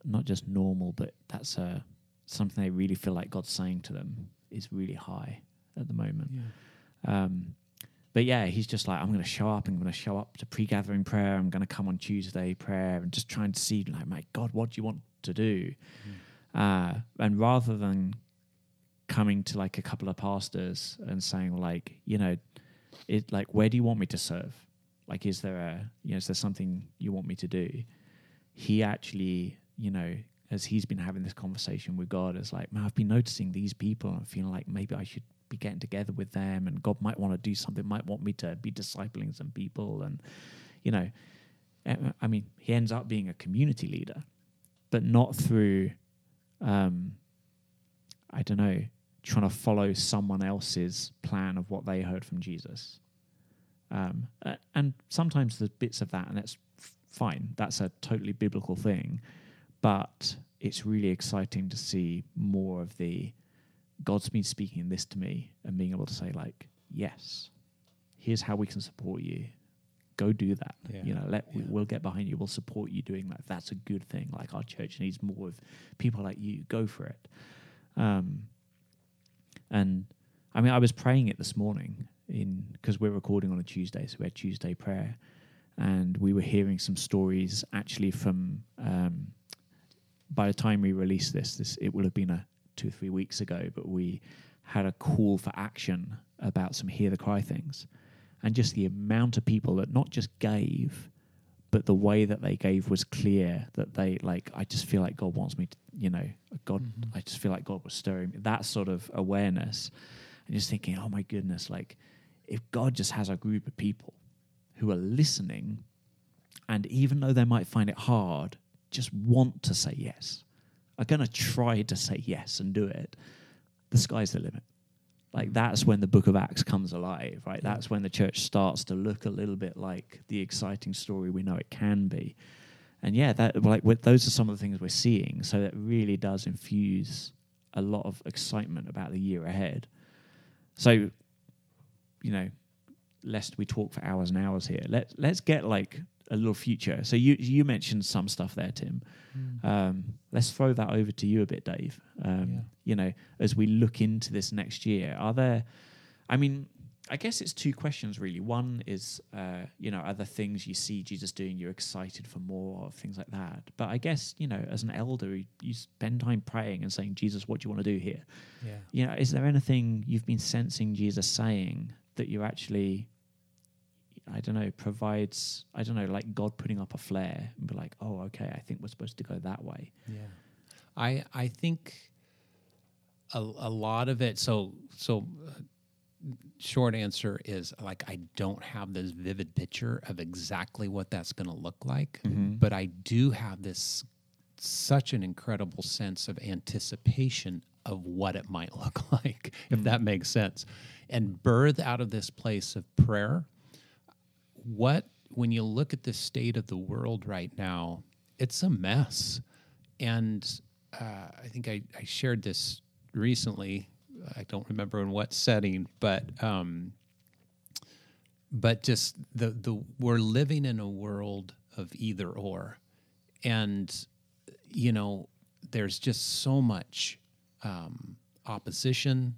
S2: not just normal but that's a something they really feel like God's saying to them is really high at the moment. Um, but yeah, he's just like, I'm going to show up. I'm going to show up to pre-gathering prayer. I'm going to come on Tuesday prayer and just trying to see, like, my God, what do you want to do? Uh, and rather than coming to like a couple of pastors and saying, like, you know, it like, where do you want me to serve? Like, is there a, you know, is there something you want me to do? He actually, you know, as he's been having this conversation with God, is like, man, I've been noticing these people and feeling like maybe I should be getting together with them and God might want to do something, might want me to be discipling some people. And, you know, eh, I mean, he ends up being a community leader, but not through, um, I don't know, trying to follow someone else's plan of what they heard from Jesus. Um, and sometimes there's bits of that, and that's fine. That's a totally biblical thing. But it's really exciting to see more of the God's been speaking this to me and being able to say, like, yes, here's how we can support you. Go do that.
S4: Yeah.
S2: You know, let
S4: Yeah.
S2: we'll get behind you. We'll support you doing that. That's a good thing. Like our church needs more of people like you. Go for it. Um, and I mean, I was praying it this morning in because we're recording on a Tuesday, so we had Tuesday prayer, and we were hearing some stories actually from. Um, by the time we release this, this it will have been a two or three weeks ago, but we had a call for action about some hear the cry things, and just the amount of people that not just gave, but the way that they gave was clear that they like. I just feel like God wants me to, you know, God. Mm-hmm. I just feel like God was stirring me. That sort of awareness, and just thinking, oh my goodness, like if God just has a group of people who are listening, and even though they might find it hard, just want to say yes, are going to try to say yes and do it, the sky's the limit. Like that's when the book of Acts comes alive, right? That's when the church starts to look a little bit like the exciting story we know it can be. And yeah, that like those are some of the things we're seeing. So that really does infuse a lot of excitement about the year ahead. So, you know, lest we talk for hours and hours here, let let's get like a little future. So you you mentioned some stuff there, Tim. Um, let's throw that over to you a bit, Dave. Um,
S4: Yeah.
S2: You know, as we look into this next year, are there? I mean, I guess it's two questions really. One is, uh, you know, are there things you see Jesus doing you're excited for more, or things like that. But I guess you know, as an elder, you, you spend time praying and saying, Jesus, what do you want to do here?
S4: Yeah.
S2: you know, is there anything you've been sensing Jesus saying that you're actually, I don't know, provides, I don't know, like God putting up a flare and be like, oh, okay, I think we're supposed to go that way.
S4: Yeah, I I think a, a lot of it. So so, uh, short answer is like I don't have this vivid picture of exactly what that's going to look like, but I do have this such an incredible sense of anticipation of what it might look like, if that makes sense. And birth out of this place of prayer, what, when you look at the state of the world right now, it's a mess. And uh, I think I, I shared this recently. I don't remember in what setting, but um, but just the the we're living in a world of either or, and you know there's just so much um, opposition.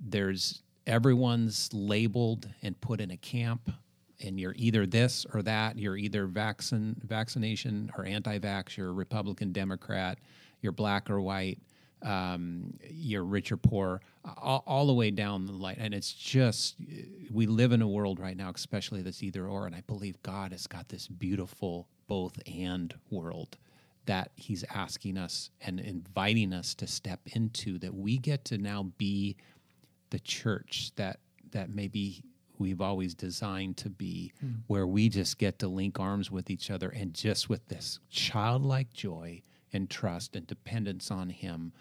S4: There's everyone's labeled and put in a camp, and you're either this or that. You're either vaccine vaccination or anti-vax. You're Republican, Democrat. You're black or white. Um, you're rich or poor, all, all, the way down the line. And it's just, we live in a world right now, especially that's either or. And I believe God has got this beautiful both and world that He's asking us and inviting us to step into, that we get to now be the church that, that maybe we've always designed to be, mm. where we just get to link arms with each other and just with this childlike joy and trust and dependence on Him.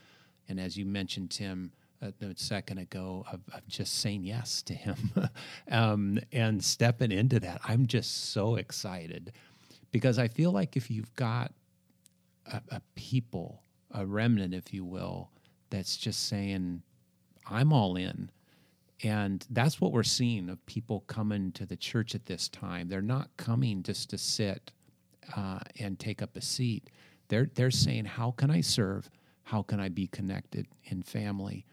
S4: And as you mentioned, Tim, a, second ago, of, of, just saying yes to Him um, and stepping into that, I'm just so excited because I feel like if you've got a, a people, a remnant, if you will, that's just saying, I'm all in. And that's what we're seeing of people coming to the church at this time. They're not coming just to sit uh, and take up a seat. They're, they're saying, How can I serve? How can I be connected in family?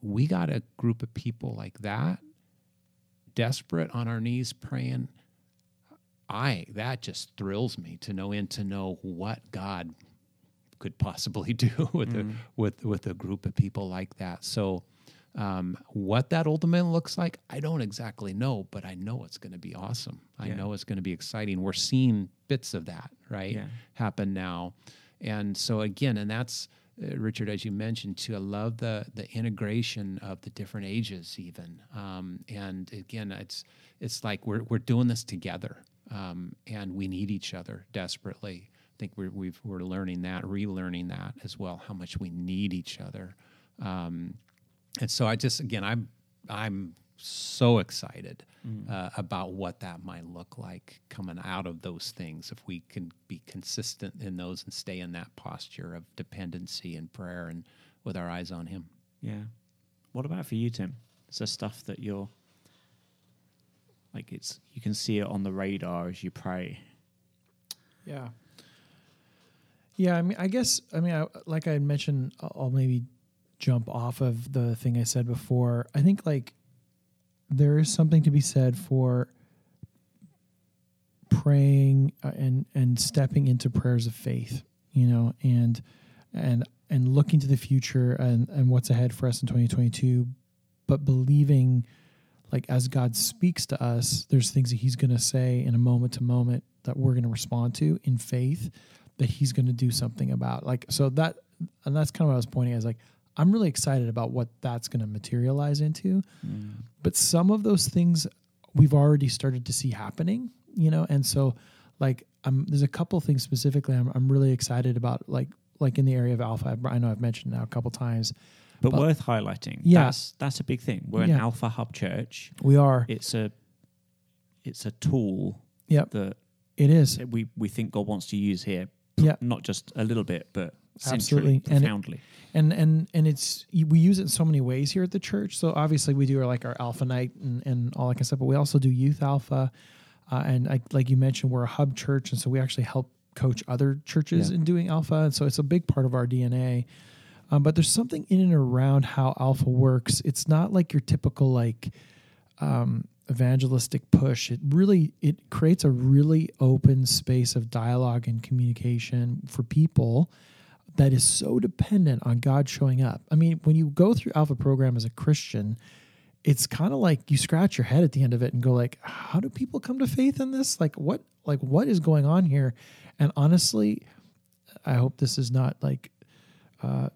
S4: We got a group of people like that, desperate on our knees praying. I that just thrills me to know and to know what God could possibly do with mm-hmm. a with with a group of people like that. So um, what that ultimately looks like, I don't exactly know, but I know it's going to be awesome. I yeah. know it's going to be exciting. We're seeing bits of that, right, yeah. happen now. And so, again, and that's, uh, Richard, as you mentioned too, I love the the integration of the different ages, even. Um, and again, it's it's like we're we're doing this together, um, and we need each other desperately. I think we're we've, we're learning that, relearning that as well, how much we need each other. Um, and so I just again I'm I'm so excited mm. uh, about what that might look like coming out of those things if we can be consistent in those and stay in that posture of dependency and prayer and with our eyes on him.
S2: Yeah. What about for you tim? Is there stuff that you're like it's you can see it on the radar as you pray?
S3: Yeah. Yeah i mean i guess i mean I, like i mentioned i'll maybe jump off of the thing I said before. I think like there is something to be said for praying uh, and and stepping into prayers of faith, you know, and and and looking to the future and and what's ahead for us in 2022, but believing like as God speaks to us, there's things that he's going to say in a moment to moment that we're going to respond to in faith that he's going to do something about. Like so that and that's kind of what I was pointing as like I'm really excited about what that's going to materialize into. Mm. But some of those things we've already started to see happening, you know, and so like I'm, there's a couple things specifically I'm, I'm really excited about, like like in the area of alpha. I know I've mentioned now a couple times,
S2: but, but worth highlighting. Yeah, that's, that's a big thing. We're yeah. an Alpha Hub church.
S3: We are.
S2: It's a it's a tool.
S3: Yep.
S2: That
S3: it is.
S2: We we think God wants to use here.
S3: Yeah.
S2: Not just a little bit, but
S3: absolutely
S2: profoundly.
S3: And, and and and it's we use it in so many ways here at the church. So obviously we do our like our alpha night and, and all that kind of stuff, but we also do youth alpha. Uh, and I, like you mentioned, we're a hub church, and so we actually help coach other churches yeah. in doing alpha. And so it's a big part of our DNA. Um, but there's something in and around how alpha works. It's not like your typical like um, evangelistic push. It really it creates a really open space of dialogue and communication for people that is so dependent on God showing up. I mean, when you go through Alpha program as a Christian, it's kind of like you scratch your head at the end of it and go like, how do people come to faith in this? Like what like what is going on here? And honestly, I hope this is not like uh,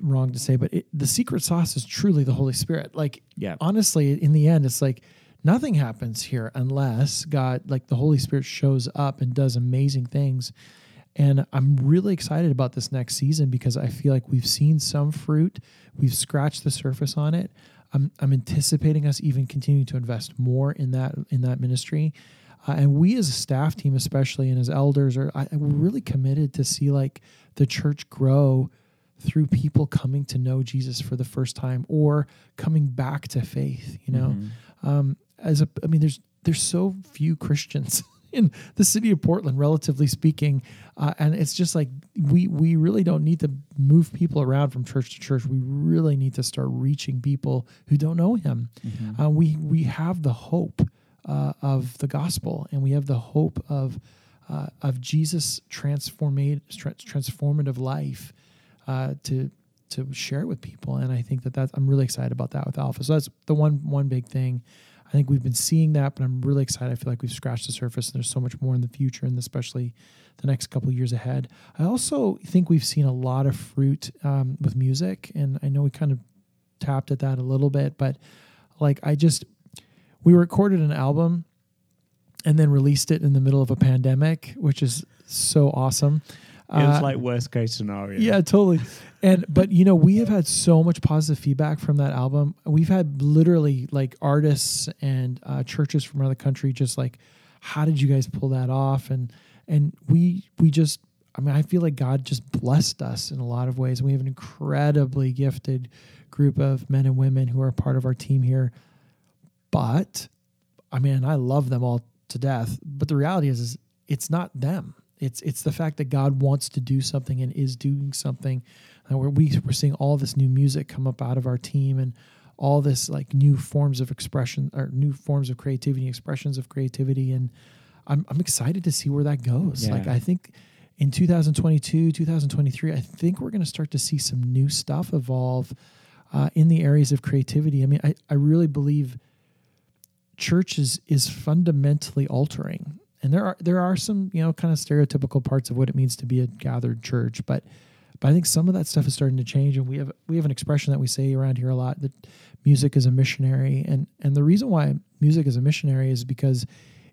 S3: wrong to say, but it, the secret sauce is truly the Holy Spirit. Like,
S2: yeah,
S3: honestly, in the end, it's like nothing happens here unless God, like the Holy Spirit, shows up and does amazing things And I'm really excited about this next season because I feel like we've seen some fruit. We've scratched the surface on it. I'm, I'm anticipating us even continuing to invest more in that in that ministry. Uh, and we as a staff team, especially and as elders, are I, we're really committed to see like the church grow through people coming to know Jesus for the first time or coming back to faith. You know,
S2: Mm-hmm.
S3: um, as a, I mean, there's there's so few Christians in the city of Portland, relatively speaking, uh, and it's just like we we really don't need to move people around from church to church. We really need to start reaching people who don't know Him.
S2: Mm-hmm.
S3: Uh, we we have the hope uh, of the gospel, and we have the hope of uh, of Jesus transformate tra- transformative life uh, to to share with people. And I think that that's I'm really excited about that with Alpha. So that's the one one big thing. I think we've been seeing that, but I'm really excited. I feel like we've scratched the surface, and there's so much more in the future, and especially the next couple years ahead. I also think we've seen a lot of fruit um, with music, and I know we kind of tapped at that a little bit, but like I just we recorded an album and then released it in the middle of a pandemic, which is so awesome.
S2: It was
S3: Uh,
S2: like worst case scenario.
S3: yeah, totally. And but you know, we have had so much positive feedback from that album. We've had literally like artists and uh, churches from around the country just like, how did you guys pull that off? And and we we just I mean, I feel like God just blessed us in a lot of ways. We have an incredibly gifted group of men and women who are part of our team here. But I mean, I love them all to death. But the reality is, is it's not them. It's it's the fact that God wants to do something and is doing something. And we're we, we're seeing all this new music come up out of our team and all this like new forms of expression or new forms of creativity, expressions of creativity, and I'm I'm excited to see where that goes. Like I think in 2022, 2023, I think we're going to start to see some new stuff evolve uh, in the areas of creativity. I mean, I, I really believe church is is fundamentally altering and there are there are some you know kind of stereotypical parts of what it means to be a gathered church but but i think some of that stuff is starting to change and we have we have an expression that we say around here a lot that music is a missionary and and the reason why music is a missionary is because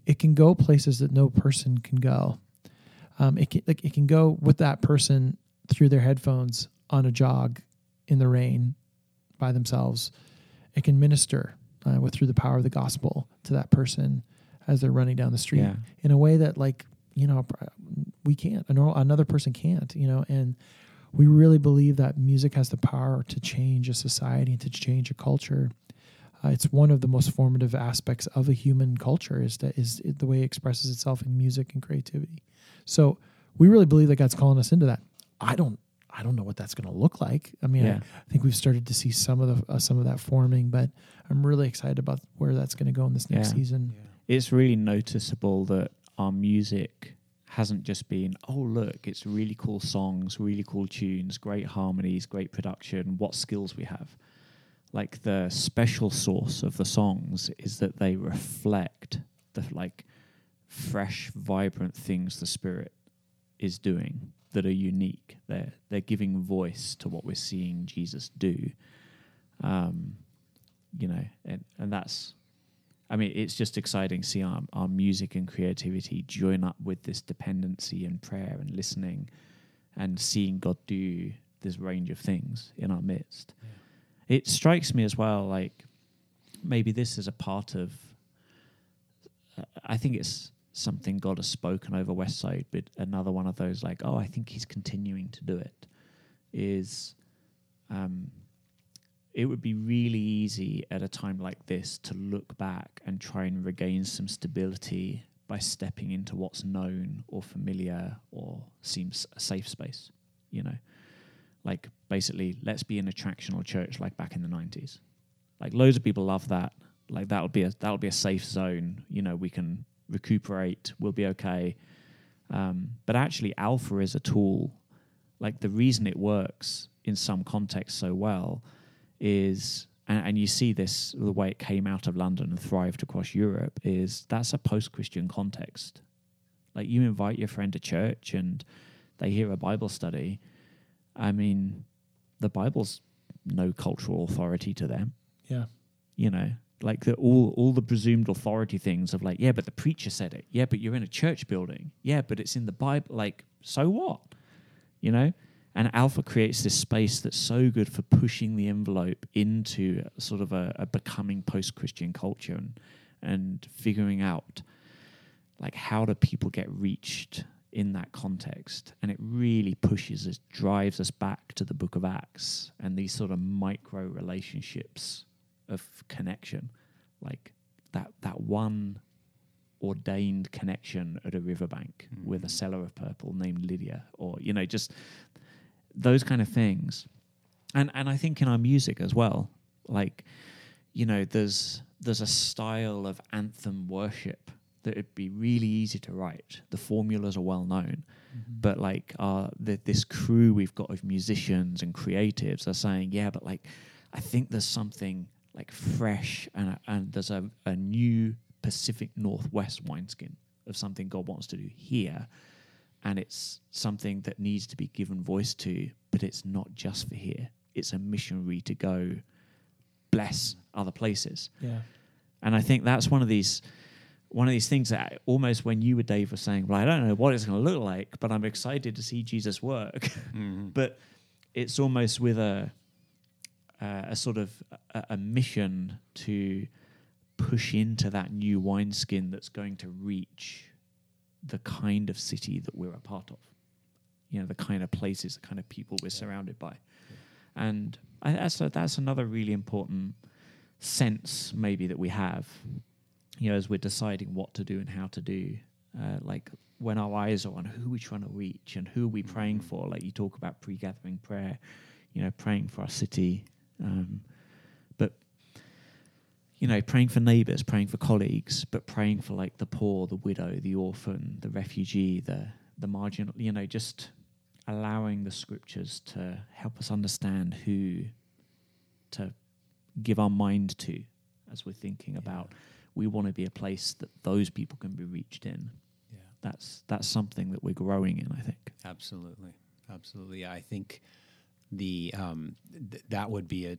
S3: it can go places that no person can go. Um, it can like it can go with that person through their headphones on a jog in the rain by themselves. It can minister uh, with through the power of the gospel to that person as they're running down the street
S2: Yeah.
S3: in a way that like you know we can't a normal, another person can't you know and we really believe that music has the power to change a society and to change a culture uh, it's one of the most formative aspects of a human culture is that is the way it expresses itself in music and creativity so we really believe that god's calling us into that i don't i don't know what that's going to look like i mean
S2: Yeah.
S3: I, I think we've started to see some of the uh, some of that forming but i'm really excited about where that's going to go in this next
S2: Yeah.
S3: season
S2: it's really noticeable that our music hasn't just been, oh, look, it's really cool songs, really cool tunes, great harmonies, great production, what skills we have. Like the special sauce of the songs is that they reflect the like fresh, vibrant things the Spirit is doing that are unique. They're they're giving voice to what we're seeing Jesus do. Um, you know, and, and that's I mean, it's just exciting to see our, our music and creativity join up with this dependency and prayer and listening and seeing God do this range of things in our midst. It strikes me as well, like maybe this is a part of, uh, I think it's something God has spoken over Westside, but another one of those, like, oh, I think He's continuing to do it, is um, it would be really easy at a time like this to look back and try and regain some stability by stepping into what's known or familiar or seems a safe space, you know. Like basically, let's be an attractional church like back in the nineties. Like loads of people love that. Like that'll be a that'll be a safe zone. You know, we can recuperate. We'll be okay. Um, but actually, Alpha is a tool. Like the reason it works in some contexts so well is and, and you see this the way it came out of London and thrived across Europe is that's a post-Christian context. Like you invite your friend to church and they hear a Bible study. I mean, the Bible's no cultural authority to them.
S3: yeah
S2: You know, like the all all the presumed authority things of like, yeah, but the preacher said it. Yeah, but you're in a church building. Yeah, but it's in the Bible. Like so what? You know? And Alpha creates this space that's so good for pushing the envelope into sort of a, a becoming post Christian culture and, and figuring out like how do people get reached in that context and it really pushes us drives us back to the book of acts and these sort of micro relationships of connection like that that one ordained connection at a riverbank mm-hmm. with a seller of purple named lydia or you know just those kind of things and and i think in our music as well like you know there's there's a style of anthem worship that it'd be really easy to write. The formulas are well known, mm-hmm. but like uh, the, this crew we've got of musicians and creatives are saying, yeah, but like I think there's something like fresh and and there's a, a new Pacific Northwest wineskin of something God wants to do here, and it's something that needs to be given voice to, but it's not just for here. It's a missionary to go bless other places.
S3: Yeah.
S2: And I think that's one of these one of these things that almost when you were Dave were saying, well, I don't know what it's going to look like, but I'm excited to see Jesus work. Mm-hmm. but it's almost with a uh, a sort of a, a, mission to push into that new wineskin that's going to reach the kind of city that we're a part of. You know, the kind of places, the kind of people we're yeah. surrounded by, yeah. and I, that's a, that's another really important sense maybe that we have you know, as we're deciding what to do and how to do, uh, like when our eyes are on who we're trying to reach and who are we praying mm-hmm. for, like you talk about pre-gathering prayer, you know, praying for our city, um, you know, praying for neighbors, praying for colleagues, but praying for like the poor, the widow, the orphan, the refugee, the the marginal, you know, just allowing the scriptures to help us understand who to give our mind to as we're thinking yeah. about we want to be a place that those people can be reached in. Yeah. That's that's something that we're growing in, I think.
S4: Absolutely. Absolutely. I think the um, th- that would be a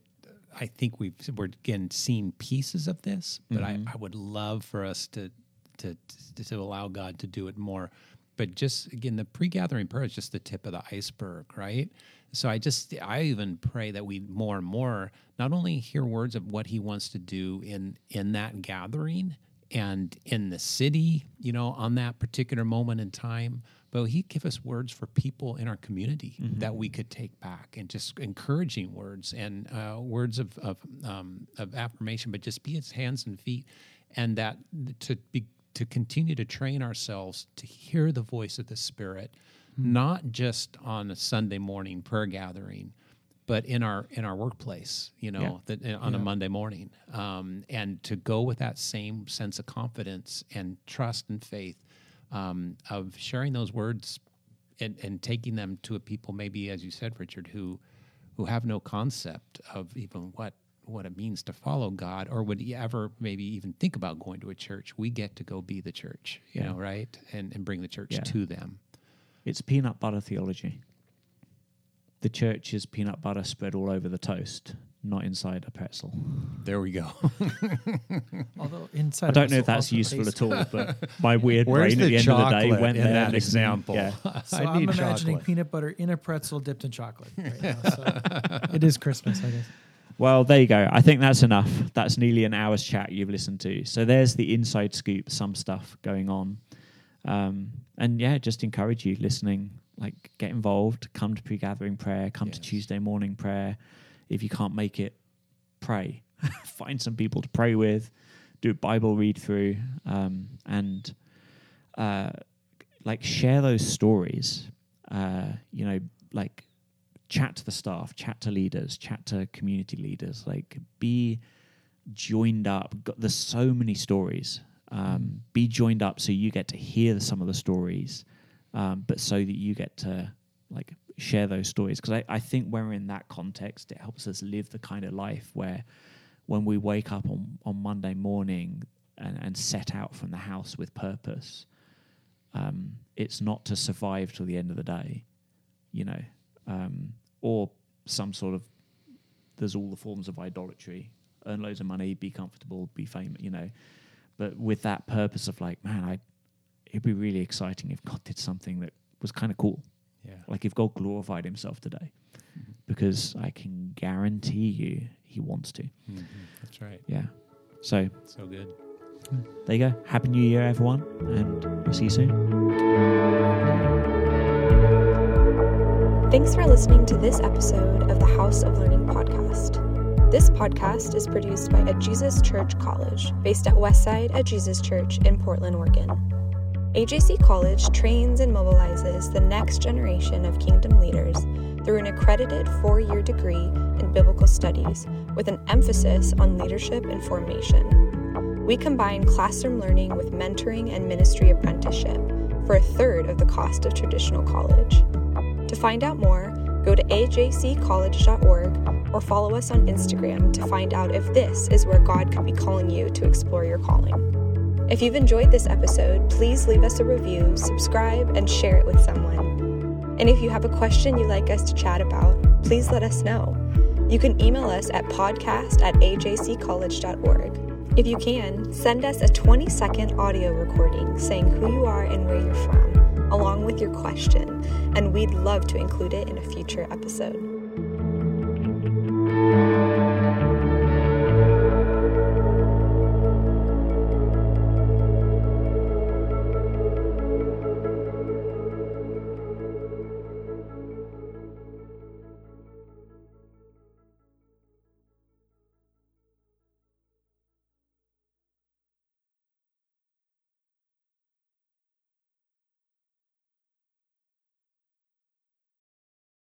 S4: I think we've we're again seeing pieces of this, but mm-hmm. I, I would love for us to, to to to allow God to do it more. But just again, the pre-gathering prayer is just the tip of the iceberg, right? So I just I even pray that we more and more not only hear words of what he wants to do in in that gathering and in the city, you know, on that particular moment in time, but he'd give us words for people in our community mm-hmm. that we could take back and just encouraging words and uh, words of of, um, of affirmation, but just be his hands and feet, and that to be to continue to train ourselves to hear the voice of the Spirit not just on a Sunday morning prayer gathering, but in our in our workplace, you know, yeah. that uh, on yeah. a Monday morning, um, and to go with that same sense of confidence and trust and faith um, of sharing those words and, and taking them to a people, maybe as you said, Richard, who who have no concept of even what what it means to follow God, or would ever maybe even think about going to a church. We get to go be the church, you yeah. know, right, and and bring the church to them.
S2: It's peanut butter theology. The church is peanut butter spread all over the toast, not inside a pretzel.
S4: There we go.
S3: Although inside,
S2: I don't know if that's useful at all, but my weird Where's brain at the end of the day went
S4: in
S2: there.
S4: that example. Yeah.
S3: So I am imagining chocolate. peanut butter in a pretzel dipped in chocolate. Right now, so it is Christmas, I guess.
S2: Well, there you go. I think that's enough. That's nearly an hour's chat you've listened to. So there's the inside scoop, some stuff going on. Um, and yeah, just encourage you listening, like get involved, come to pre-gathering prayer, come yes. to Tuesday morning prayer. If you can't make it, pray. Find some people to pray with, do a Bible read through, um, and uh, like share those stories. Uh, you know, like chat to the staff, chat to leaders, chat to community leaders. Like be joined up. There's so many stories um, be joined up so you get to hear some of the stories, um, but so that you get to like share those stories. Because I, I think when we're in that context, it helps us live the kind of life where when we wake up on, on Monday morning and, and set out from the house with purpose, um, it's not to survive till the end of the day, you know, um, or some sort of there's all the forms of idolatry, earn loads of money, be comfortable, be famous, you know but with that purpose of like, man, I it'd be really exciting if God did something that was kind of cool.
S4: Yeah.
S2: Like if God glorified himself today, because I can guarantee you he wants to.
S4: Mhm. That's right.
S2: Yeah. So
S4: So good.
S2: there you go. Happy New Year, everyone, and we'll see you soon.
S1: Thanks for listening to this episode of the House of Learning podcast. This podcast is produced by A Jesus Church College, based at Westside at Jesus Church in Portland, Oregon. AJC College trains and mobilizes the next generation of kingdom leaders through an accredited four year degree in biblical studies with an emphasis on leadership and formation. We combine classroom learning with mentoring and ministry apprenticeship for a third of the cost of traditional college. To find out more, go to ajccollege.org or follow us on Instagram to find out if this is where God could be calling you to explore your calling. If you've enjoyed this episode, please leave us a review, subscribe, and share it with someone. And if you have a question you'd like us to chat about, please let us know. You can email us at podcast at ajccollege.org. If you can, send us a 20 second audio recording saying who you are and where you're from, along with your question, and we'd love to include it in a future episode.